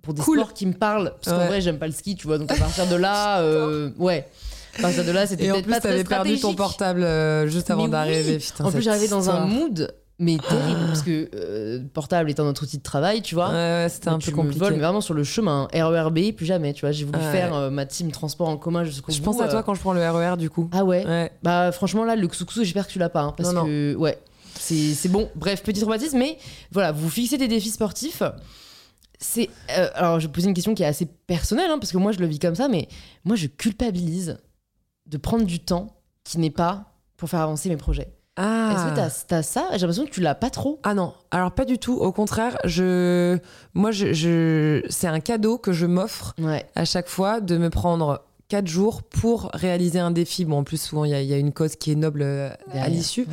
pour des Cool. sports qui me parlent, parce qu'en Ouais. vrai j'aime pas le ski, tu vois, donc à partir de là, euh, ouais, à partir de là c'était Et en peut-être plus, pas très t'avais perdu ton portable euh, juste avant oui. d'arriver. Putain, En plus j'arrivais dans un mood, mais terrible, parce que euh, portable étant notre outil de travail, tu vois, Ouais, ouais, c'était un peu compliqué. voles, mais vraiment sur le chemin, RERB, plus jamais, tu vois. J'ai voulu Ouais. faire euh, ma team transport en commun jusqu'au Je bout. pense à euh. toi quand je prends le RER du coup. Ah ouais. Bah franchement là, le ksouksou, j'espère que tu l'as pas, hein, parce Non, que ouais, c'est c'est bon. Bref, petit traumatisme, mais voilà, vous fixez des défis sportifs. C'est alors je vais poser une question qui est assez personnelle, hein, parce que moi je le vis comme ça, mais moi je culpabilise de prendre du temps qui n'est pas pour faire avancer mes projets. Ah. Est-ce que t'as t'as ça? J'ai l'impression que tu l'as pas trop. Ah non, alors pas du tout. Au contraire, je, moi, je, je... c'est un cadeau que je m'offre Ouais. à chaque fois de me prendre quatre jours pour réaliser un défi. Bon, en plus, souvent, il y, a- il y a une cause qui est noble euh, à l'issue. Ouais.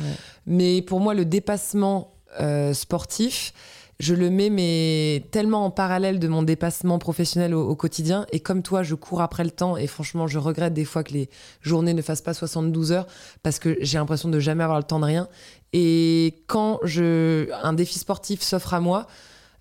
Mais pour moi, le dépassement euh, sportif, je le mets mais tellement en parallèle de mon dépassement professionnel au, quotidien. Et comme toi, je cours après le temps. Et franchement, je regrette des fois que les journées ne fassent pas 72 heures parce que j'ai l'impression de jamais avoir le temps de rien. Et quand un défi sportif s'offre à moi,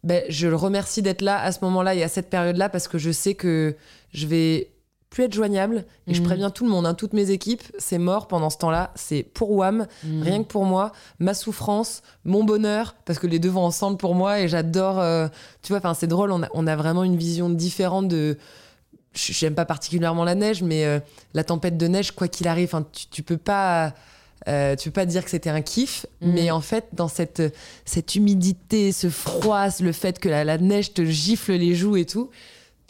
ben, je le remercie d'être là à ce moment-là et à cette période-là parce que je sais que je vais plus être joignable et je Mhm. préviens tout le monde, hein, toutes mes équipes, c'est mort pendant ce temps-là, c'est pour WAM, Mm. rien que pour moi, ma souffrance, mon bonheur, parce que les deux vont ensemble pour moi et j'adore, euh, tu vois, enfin c'est drôle, on a, on a vraiment une vision différente de, je j'aime pas particulièrement la neige, mais euh, la tempête de neige, quoi qu'il arrive, tu, tu peux pas... euh, tu peux pas dire que c'était un kiff, Mhm. mais en fait, dans cette, cette humidité, ce froid, le fait que la, la neige te gifle les joues et tout,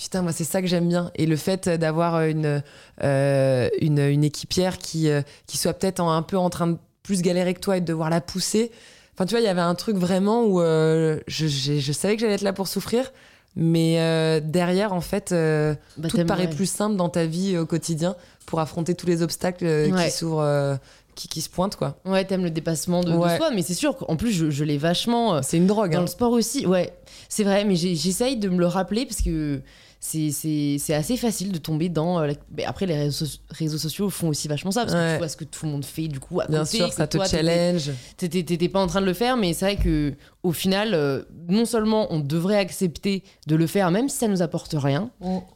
putain, moi, c'est ça que j'aime bien. Et le fait d'avoir une, euh, une, une équipière qui, euh, qui soit peut-être un peu en train de plus galérer que toi et de devoir la pousser. Enfin, tu vois, il y avait un truc vraiment où euh, je, je savais que j'allais être là pour souffrir, mais euh, derrière, en fait, euh, Bah, tout paraît ouais. plus simple dans ta vie euh, au quotidien pour affronter tous les obstacles euh, Ouais. qui s'ouvrent, euh, qui, qui se pointent, quoi. Ouais, t'aimes le dépassement de, de soi, mais c'est sûr qu'en plus, je, je l'ai vachement. euh, C'est une drogue. Dans hein. le sport aussi, ouais, c'est vrai, mais j'essaye de me le rappeler parce que c'est- assez facile de tomber dans. euh, la- mais après, les réseaux, so- réseaux sociaux font aussi vachement ça parce que Ouais. tu vois ce que tout le monde fait du coup à Bien côté, sûr, ça te toi, challenge. T'étais pas en train de le faire, mais c'est vrai que au final, euh, non seulement on devrait accepter de le faire, même si ça nous apporte rien,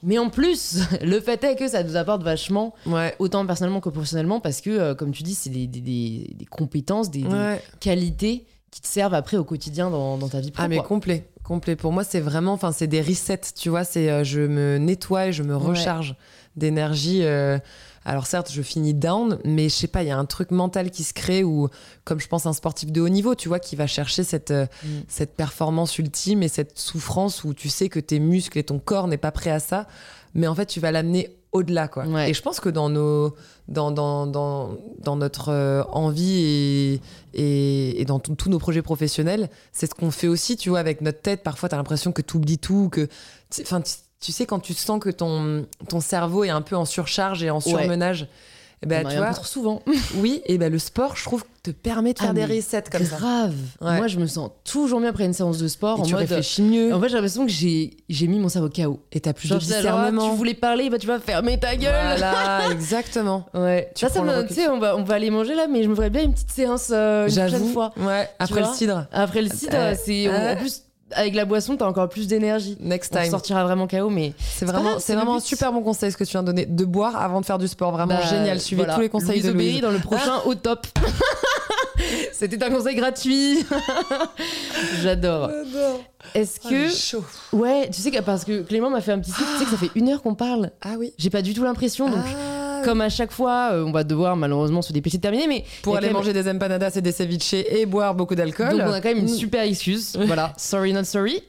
mais en plus, le fait est que ça nous apporte vachement, Ouais. autant personnellement que professionnellement, parce que, euh, comme tu dis, c'est des, des- des- des compétences, des, des Ouais. qualités qui te servent après au quotidien dans, dans ta vie pro. Ah mais quoi. complet, complet. Pour moi, c'est vraiment, enfin, c'est des resets, tu vois. C'est, euh, je me nettoie et je me Ouais. recharge d'énergie. euh. alors certes, je finis down, mais je sais pas, il y a un truc mental qui se crée où, comme je pense un sportif de haut niveau, tu vois, qui va chercher cette euh, Mm. cette performance ultime et cette souffrance où tu sais que tes muscles et ton corps n'est pas prêt à ça, mais en fait, tu vas l'amener au-delà quoi. Ouais. Et je pense que dans nos dans dans dans, dans notre euh, envie et et, et dans tous nos projets professionnels, c'est ce qu'on fait aussi, tu vois, avec notre tête. Parfois, tu as l'impression que tu oublies tout, que tu- enfin tu, tu sais quand tu sens que ton ton cerveau est un peu en surcharge et en surmenage. On tu vois, souvent. oui, et ben le sport, je trouve, te permet de faire Ah, des mais resets comme ça. Grave. Ouais. Moi, je me sens toujours mieux après une séance de sport. Et en tu mode, réfléchis mieux. En fait, j'ai l'impression que j'ai j'ai mis mon cerveau KO. et t'as plus Genre, de là, discernement. tu voulais parler, bah tu vas fermer ta gueule. Voilà, exactement. Ouais. Tu ça, ça me, tu sais, on va, on va aller manger là, mais je me ferais bien une petite séance euh, une prochaine fois. Ouais, après le cidre. Après le site, Euh, c'est euh. en plus avec la boisson, t'as encore plus d'énergie. Next On time. sortira vraiment KO, mais C'est vraiment, c'est vraiment un super bon conseil ce que tu viens de donner. De boire avant de faire du sport. Vraiment Bah, génial. Suivez voilà. tous les conseils Louise de Louise. dans le prochain au top. C'était un conseil gratuit. J'adore. Est-ce Oh, que chaud. ouais, tu sais que parce que Clément m'a fait un petit site, tu sais que ça fait une heure qu'on parle. Ah oui. J'ai pas du tout l'impression, donc Ah, comme à chaque fois, euh, on va devoir malheureusement se dépêcher de terminer, mais pour aller manger des empanadas et des ceviches et boire beaucoup d'alcool. Donc on a quand même une Mm. super excuse. voilà, sorry not sorry.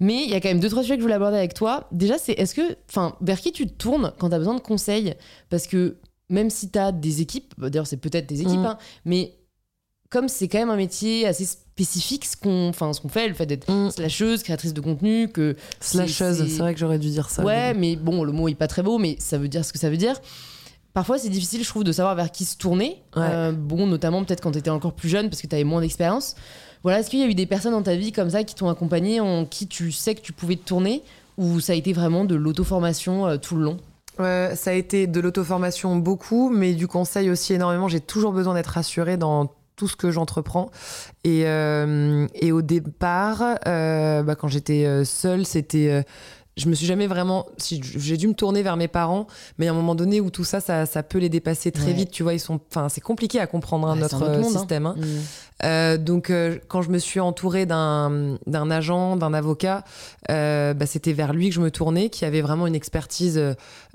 Mais il y a quand même deux trois sujets que je voulais aborder avec toi. Déjà, c'est est-ce que, enfin, vers qui tu te tournes quand tu as besoin de conseils? Parce que même si tu as des équipes, bah, d'ailleurs c'est peut-être des équipes, Mm. hein, mais comme c'est quand même un métier assez spécifique, ce qu'on, enfin, ce qu'on fait, le fait d'être Mm. slasheuse, créatrice de contenu, que Slasheuse, c'est- c'est vrai que j'aurais dû dire ça. Ouais, mais bon, le mot est pas très beau, mais ça veut dire ce que ça veut dire. Parfois, c'est difficile, je trouve, de savoir vers qui se tourner. Ouais. Euh, bon, notamment peut-être quand tu étais encore plus jeune, parce que tu avais moins d'expérience. Voilà, est-ce qu'il y a eu des personnes dans ta vie comme ça qui t'ont accompagné, en qui tu sais que tu pouvais te tourner, ou ça a été vraiment de l'auto-formation euh, tout le long? Euh, ça a été de l'auto-formation beaucoup, mais du conseil aussi énormément. J'ai toujours besoin d'être rassurée dans tout ce que j'entreprends. Et, euh, et au départ, euh, bah, quand j'étais seule, c'était. Je me suis jamais vraiment. Si, j'ai dû me tourner vers mes parents, mais à un moment donné où tout ça, ça, ça peut les dépasser très Ouais. vite. Tu vois, ils sont. Enfin, c'est compliqué à comprendre hein, Ouais, notre euh, monde, hein. système. hein. Mm. Euh, donc, euh, quand je me suis entourée d'un d'un agent, d'un avocat, euh, bah, c'était vers lui que je me tournais, qui avait vraiment une expertise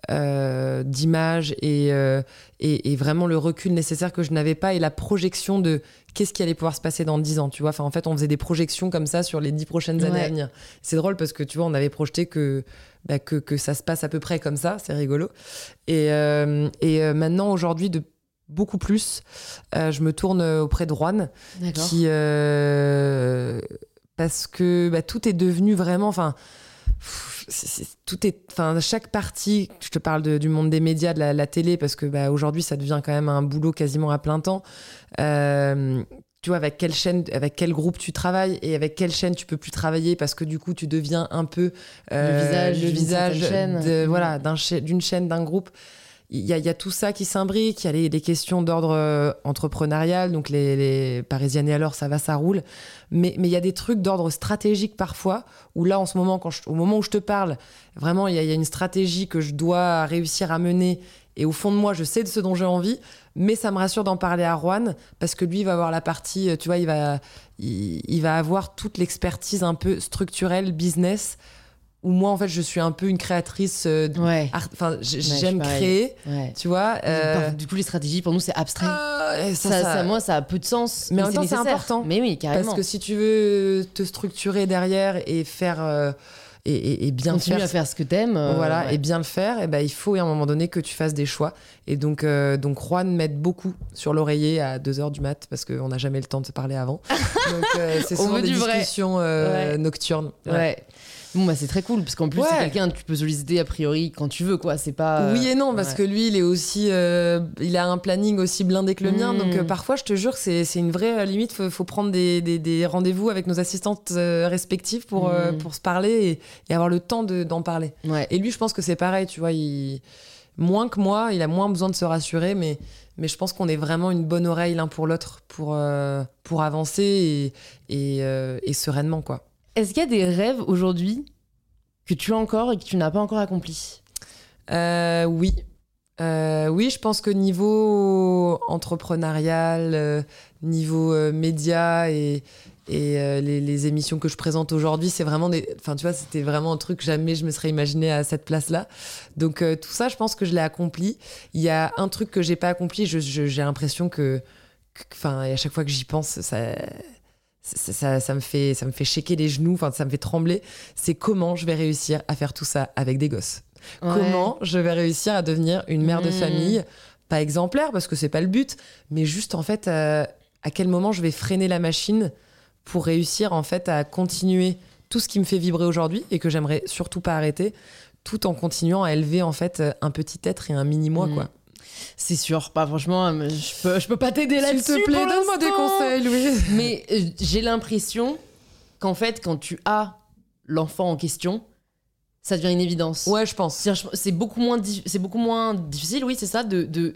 euh, d'image et, euh, et, et vraiment le recul nécessaire que je n'avais pas et la projection de qu'est-ce qui allait pouvoir se passer dans 10 ans. Tu vois, enfin, en fait, on faisait des projections comme ça sur les 10 prochaines années Ouais. à venir. C'est drôle parce que tu vois, on avait projeté que, bah, que, que ça se passe à peu près comme ça. C'est rigolo. Et, euh, et maintenant, aujourd'hui, de beaucoup plus, euh, je me tourne auprès de Juan qui euh, parce que bah, tout est devenu vraiment enfin tout est enfin chaque partie je te parle de- du monde des médias de la, la télé parce que bah, aujourd'hui ça devient quand même un boulot quasiment à plein temps. Euh, tu vois avec quelle chaîne avec quel groupe tu travailles et avec quelle chaîne tu peux plus travailler parce que du coup tu deviens un peu euh, visage le visage de- voilà cha- d'une chaîne d'un groupe il y, a, tout ça qui s'imbrique, il y a les, questions d'ordre euh, entrepreneurial, donc les, Parisiennes et alors ça va, ça roule. Mais il y a des trucs d'ordre stratégique parfois, où là en ce moment, quand au moment où je te parle, vraiment il y, a, une stratégie que je dois réussir à mener. Et au fond de moi, je sais de ce dont j'ai envie, mais ça me rassure d'en parler à Juan, parce que lui il va avoir la partie, euh, tu vois, il va, il va avoir toute l'expertise un peu structurelle, business, où moi en fait je suis un peu une créatrice euh, Ouais. enfin j'aime pareil. créer ouais. tu vois euh, Du coup, les stratégies, pour nous, c'est abstrait. et ça, ça, ça- moi, ça a peu de sens. Mais en même temps, c'est important. Mais oui, carrément. parce que si tu veux te structurer derrière et faire euh, et, et- et bien Continue faire, à faire ce que t'aimes. euh, voilà ouais. et bien le faire et ben il faut à un moment donné que tu fasses des choix et donc euh, donc Juan m'aide beaucoup sur l'oreiller à 2h du mat parce qu'on n'a jamais le temps de se parler avant donc euh, c'est souvent des discussions euh, Ouais. nocturnes Ouais. Bon, bah, c'est très cool, parce qu'en plus, Ouais. c'est quelqu'un que tu peux solliciter a priori quand tu veux, quoi. C'est pas. Oui et non, parce ouais. que lui, il est aussi, euh, il a un planning aussi blindé que le mien. Donc euh, parfois, je te jure, c'est une vraie euh, limite. Faut, faut prendre des, des, des rendez-vous avec nos assistantes euh, respectives pour euh, Mm. pour se parler et, et avoir le temps de- d'en parler. Ouais. Et lui, je pense que c'est pareil. Tu vois, il moins que moi, il a moins besoin de se rassurer, mais mais je pense qu'on est vraiment une bonne oreille l'un pour l'autre pour euh, pour avancer et et, euh, et sereinement quoi. Est-ce qu'il y a des rêves aujourd'hui que tu as encore et que tu n'as pas encore accomplis Euh, oui. Euh, oui, je pense que niveau entrepreneurial, euh, niveau média et, les, émissions que je présente aujourd'hui, c'est vraiment des. Enfin, tu vois, c'était vraiment un truc que jamais je me serais imaginé à cette place-là. Donc, tout ça, je pense que je l'ai accompli. Il y a un truc que j'ai pas accompli, j'ai l'impression que. Enfin, à chaque fois que j'y pense, ça. Ça, ça- ça me fait ça me fait shaker les genoux enfin ça me fait trembler c'est comment je vais réussir à faire tout ça avec des gosses Ouais. Comment je vais réussir à devenir une mère de Mmh. famille, pas exemplaire parce que c'est pas le but, mais juste en fait euh, à quel moment je vais freiner la machine pour réussir en fait à continuer tout ce qui me fait vibrer aujourd'hui et que j'aimerais surtout pas arrêter, tout en continuant à élever en fait un petit être et un mini moi Mmh. quoi. C'est sûr, pas franchement, euh, je peux, je peux pas t'aider S'il là-dessus. te plaît, donne-moi des conseils, Louise. Mais euh, j'ai l'impression qu'en fait, quand tu as l'enfant en question, ça devient une évidence. Ouais, je pense. C'est beaucoup moins, c'est beaucoup moins difficile, oui, c'est ça, de, de,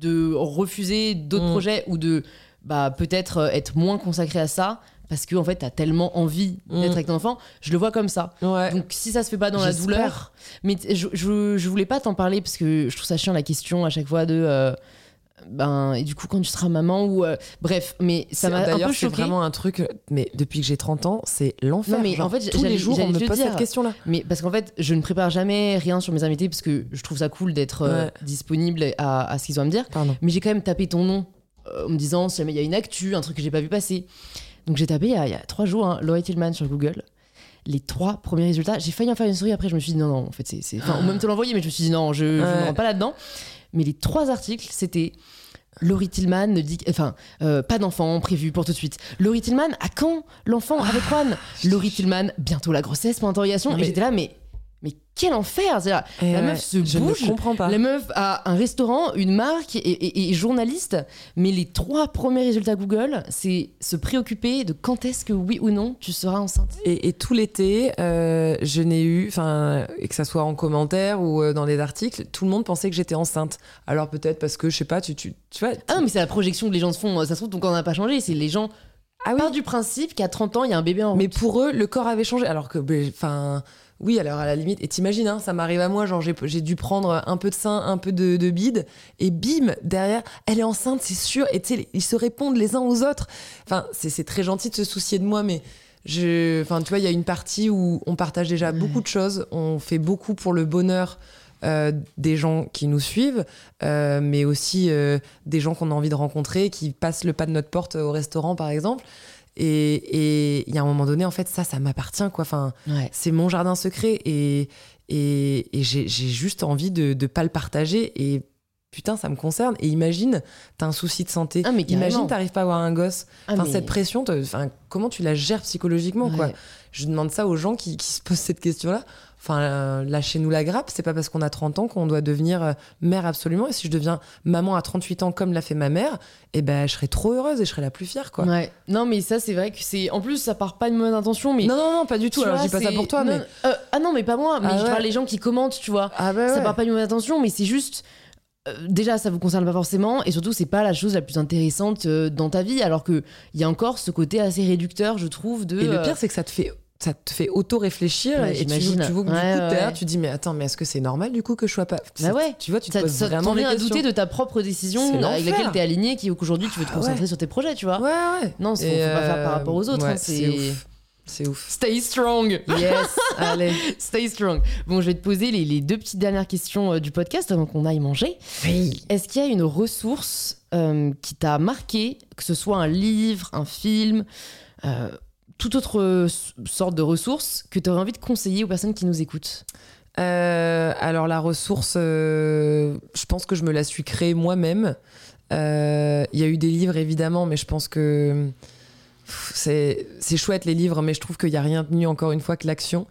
de refuser d'autres Mm. projets ou de bah, peut-être euh, être moins consacré à ça parce que en fait, t'as tellement envie Mm. d'être avec ton enfant. Je le vois comme ça. Ouais. Donc si ça se fait pas dans la douleur, mais je, je, je voulais pas t'en parler parce que je trouve ça chiant la question à chaque fois de euh, ben et du coup quand tu seras maman ou euh, bref, mais ça m'a un D'ailleurs, peu c'est vraiment un truc. Mais depuis que j'ai 30 ans, c'est l'enfer. Mais Genre, en fait, tous les jours, on me pose dire. cette question-là. Mais parce qu'en fait, je ne prépare jamais rien sur mes invités parce que je trouve ça cool d'être euh, disponible à, à ce qu'ils ont à me dire. Pardon. Mais j'ai quand même tapé ton nom en me disant si jamais il y a une actu, un truc que j'ai pas vu passer. Donc j'ai tapé il y a, il y a trois jours hein, Laurie Tillman sur Google. Les trois premiers résultats, j'ai failli en faire une souris après, je me suis dit non, non, en fait, c'est. Enfin, ou même te l'envoyer, mais je me suis dit non, je, Ouais. ne rentre pas là-dedans. Mais les trois articles, c'était. Laurie Tillman ne dit. Enfin, euh, pas d'enfant prévu pour tout de suite. Laurie Tillman, à quand l'enfant avec Juan? Laurie Tillman, bientôt la grossesse, point d'interrogation. Et j'étais là, mais. Mais quel enfer Et La ouais, meuf se je bouge, ne comprends pas. la meuf a un restaurant, une marque et, et- et journaliste, mais les trois premiers résultats Google, c'est se préoccuper de quand est-ce que oui ou non tu seras enceinte. Et, et tout l'été, euh, je n'ai eu, enfin, que ça soit en commentaire ou euh, dans des articles, tout le monde pensait que j'étais enceinte. Alors peut-être parce que, je sais pas, tu, tu, tu vois. Ah non, mais c'est la projection que les gens se font. Ça se trouve, ton corps n'a pas changé. C'est les gens Ah oui. partent du principe qu'à 30 ans, il y a un bébé en route. Mais pour eux, le corps avait changé. Alors que, ben, enfin, oui, alors à la limite. Et t'imagines, hein, ça m'arrive à moi, genre j'ai dû prendre un peu de sein, un peu de, de bide, et bim, derrière, elle est enceinte, c'est sûr. Et tu sais, ils se répondent les uns aux autres. Enfin, c'est très gentil de se soucier de moi, mais. Je, enfin, tu vois, il y a une partie où on partage déjà beaucoup de choses, on fait beaucoup pour le bonheur euh, des gens qui nous suivent, euh, mais aussi euh, des gens qu'on a envie de rencontrer, qui passent le pas de notre porte au restaurant, par exemple. Et il y a un moment donné, en fait, ça, ça m'appartient, quoi. Enfin, Ouais. c'est mon jardin secret et, et, et j'ai juste envie de ne pas le partager. Et putain, ça me concerne. Et imagine, t'as un souci de santé. Ah, mais imagine, t'arrives pas à avoir un gosse. Ah, Enfin, mais- cette pression, enfin, comment tu la gères psychologiquement, quoi? Je demande ça aux gens qui, qui se posent cette question-là. Enfin, euh, lâchez-nous la grappe. C'est pas parce qu'on a 30 ans qu'on doit devenir euh, mère absolument. Et si je deviens maman à 38 ans comme l'a fait ma mère, eh ben, je serais trop heureuse et je serais la plus fière, quoi. Ouais. Non, mais ça, c'est vrai que c'est. En plus, ça part pas de mauvaise intention, mais. Non, non, non, pas du tout. tu Alors, je dis pas ça pour toi, non, mais. euh, ah non, mais pas moi. Mais Ah je ouais. parle les gens qui commentent, tu vois. Ah bah ça ouais. part pas d'une mauvaise intention, mais c'est juste. déjà, ça vous concerne pas forcément, et surtout, c'est pas la chose la plus intéressante dans ta vie, alors que il y a encore ce côté assez réducteur, je trouve, de. Et le pire, c'est que ça te fait, ça te fait auto-réfléchir Ouais, et tu, tu vois que Ouais, du coup, ouais, ouais. tu dis, mais attends, mais est-ce que c'est normal du coup que je sois pas. Bah ouais. Tu vois, tu te ça, poses ça vraiment à douter de ta propre décision C'est avec laquelle t'es aligné, qui qu'aujourd'hui tu veux te Ah concentrer sur tes projets, tu vois. Ouais, ouais. Non, faut, faut Et, pas faire euh, par rapport aux autres. hein, c'est c'est ouf. C'est ouf. Stay strong. Yes, allez. Stay strong. Bon, je vais te poser les, les deux petites dernières questions euh, du podcast avant qu'on aille manger. Oui. Est-ce qu'il y a une ressource euh, qui t'a marqué, que ce soit un livre, un film, euh, toute autre euh, sorte de ressource que tu aurais envie de conseiller aux personnes qui nous écoutent? Euh, alors la ressource, euh, je pense que je me la suis créée moi-même. Il y a eu des livres évidemment, mais je pense que c'est chouette les livres, mais je trouve qu'il n'y a rien de mieux encore une fois que l'action.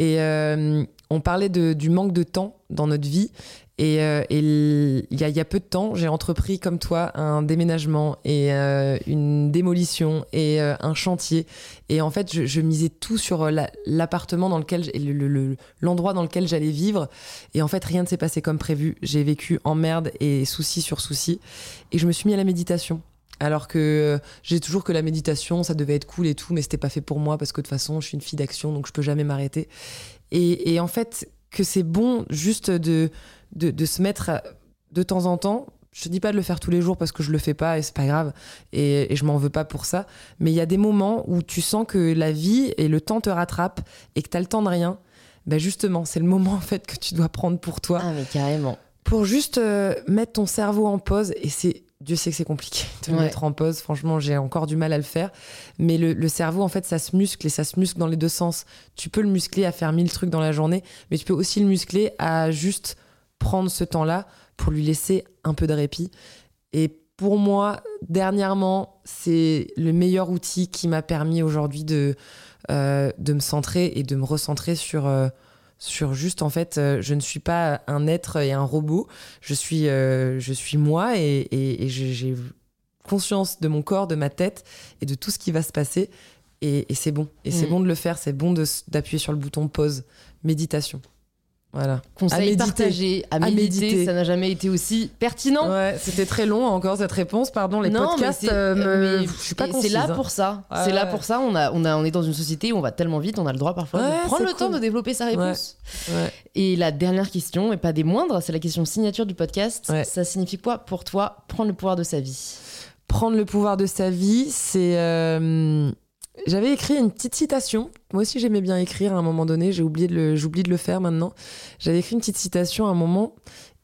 Et euh, on parlait du manque de temps dans notre vie. Et, euh, il y, a, peu de temps, j'ai entrepris comme toi un déménagement et euh, une démolition et un chantier. Et en fait, je, misais tout sur euh, la- l'appartement dans lequel, l'endroit dans lequel j'allais vivre. Et en fait, rien ne s'est passé comme prévu. J'ai vécu en merde et souci sur souci. Et je me suis mis à la méditation. Alors que euh, j'ai toujours que la méditation, ça devait être cool et tout, mais c'était pas fait pour moi parce que de toute façon, je suis une fille d'action, donc je peux jamais m'arrêter. Et, et en fait, que c'est bon juste de, de, de se mettre à- de temps en temps. Je te dis pas de le faire tous les jours parce que je le fais pas et c'est pas grave et, et je m'en veux pas pour ça. Mais il y a des moments où tu sens que la vie et le temps te rattrapent et que tu as le temps de rien. Ben justement, c'est le moment en fait que tu dois prendre pour toi Ah, mais carrément. pour juste euh, mettre ton cerveau en pause et c'est Dieu sait que c'est compliqué de mettre en pause. Franchement, j'ai encore du mal à le faire. Mais le, le cerveau, en fait, ça se muscle et ça se muscle dans les deux sens. Tu peux le muscler à faire mille trucs dans la journée, mais tu peux aussi le muscler à juste prendre ce temps-là pour lui laisser un peu de répit. Et pour moi, dernièrement, c'est le meilleur outil qui m'a permis aujourd'hui de, euh, de me centrer et de me recentrer sur, euh, sur juste, en fait, euh, je ne suis pas un être et un robot. Je suis, euh, je suis moi et, et- et j'ai conscience de mon corps, de ma tête et de tout ce qui va se passer. Et, et c'est bon. Et c'est Mm. bon de le faire. C'est bon d'appuyer sur le bouton pause. Méditation. Voilà. Conseil méditer. partagé, à À méditer, méditer. ça n'a jamais été aussi pertinent. Ouais, c'était très long encore cette réponse. Pardon, les Non, podcasts, mais c'est- euh, mais je suis pas. C'est là hein. pour ça. Ouais, c'est là ouais. pour ça. On a, on a, on est dans une société où on va tellement vite, on a le droit parfois de prendre le temps de développer sa réponse. Et la dernière question, et pas des moindres, c'est la question signature du podcast. Ça signifie quoi pour toi prendre le pouvoir de sa vie? Prendre le pouvoir de sa vie, c'est. euh, J'avais écrit une petite citation. Moi aussi, j'aimais bien écrire à un moment donné. J'ai oublié de le, j'oublie de le faire maintenant. J'avais écrit une petite citation à un moment.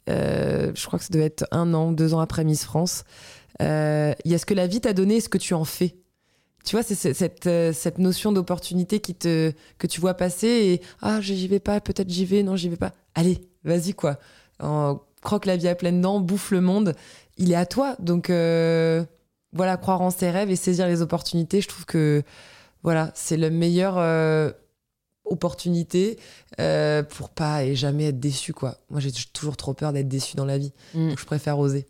euh, je crois que ça devait être un an, deux ans après Miss France. Euh, Il y a ce que la vie t'a donné et ce que tu en fais. Tu vois, c'est cette, euh, cette notion d'opportunité qui te, que tu vois passer et ah, j'y vais pas, peut-être j'y vais, non, j'y vais pas. Allez, vas-y, quoi. Croque la vie à pleines dents, bouffe le monde. Il est à toi. Donc, voilà, croire en ses rêves et saisir les opportunités, je trouve que voilà, c'est la meilleure euh, opportunité euh, pour pas et jamais être déçu, quoi. Moi, j'ai toujours trop peur d'être déçu dans la vie. Mm. Donc, je préfère oser.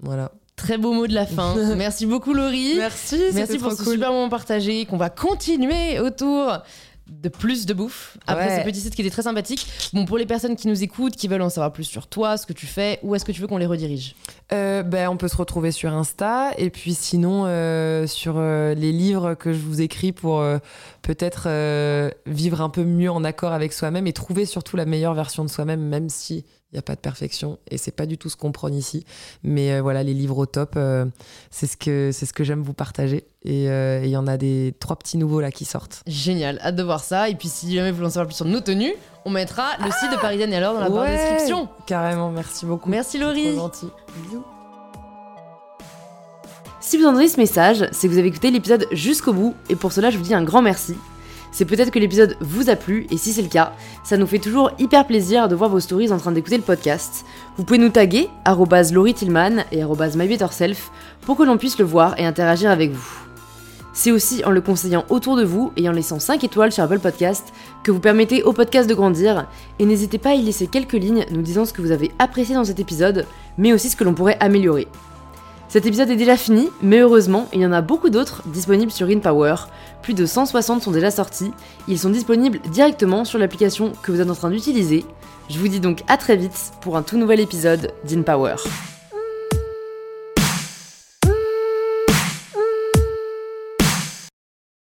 Voilà. Très beau mot de la fin. Merci beaucoup Laurie. Merci, Merci pour ce super moment partagé qu'on va continuer autour de plus de bouffe après Ouais. ce petit site qui était très sympathique. Bon, pour les personnes qui nous écoutent, qui veulent en savoir plus sur toi, ce que tu fais, où est-ce que tu veux qu'on les redirige Euh, ben, on peut se retrouver sur Insta et puis sinon euh, sur euh, les livres que je vous écris pour peut-être vivre un peu mieux en accord avec soi-même et trouver surtout la meilleure version de soi-même, même si il n'y a pas de perfection et c'est pas du tout ce qu'on prône ici. Mais euh, voilà, les livres au top, euh, c'est ce que c'est ce que j'aime vous partager et euh, il y en a des trois petits nouveaux là qui sortent. Génial, hâte de voir ça. Et puis si jamais vous voulez en savoir plus sur nos tenues, on mettra le site de Parisienne et alors dans la barre de Ouais, description. Carrément, merci beaucoup. Merci C'est Laurie. Trop gentil. Bisous. Si vous entendez ce message, c'est que vous avez écouté l'épisode jusqu'au bout, et pour cela je vous dis un grand merci. C'est peut-être que l'épisode vous a plu, et si c'est le cas, ça nous fait toujours hyper plaisir de voir vos stories en train d'écouter le podcast. Vous pouvez nous taguer, arrobase Laurie Tillman et MyBetterSelf, pour que l'on puisse le voir et interagir avec vous. C'est aussi en le conseillant autour de vous et en laissant 5 étoiles sur Apple Podcast que vous permettez au podcast de grandir, et n'hésitez pas à y laisser quelques lignes nous disant ce que vous avez apprécié dans cet épisode, mais aussi ce que l'on pourrait améliorer. Cet épisode est déjà fini, mais heureusement, il y en a beaucoup d'autres disponibles sur InPower. Plus de 160 sont déjà sortis. Ils sont disponibles directement sur l'application que vous êtes en train d'utiliser. Je vous dis donc à très vite pour un tout nouvel épisode d'InPower.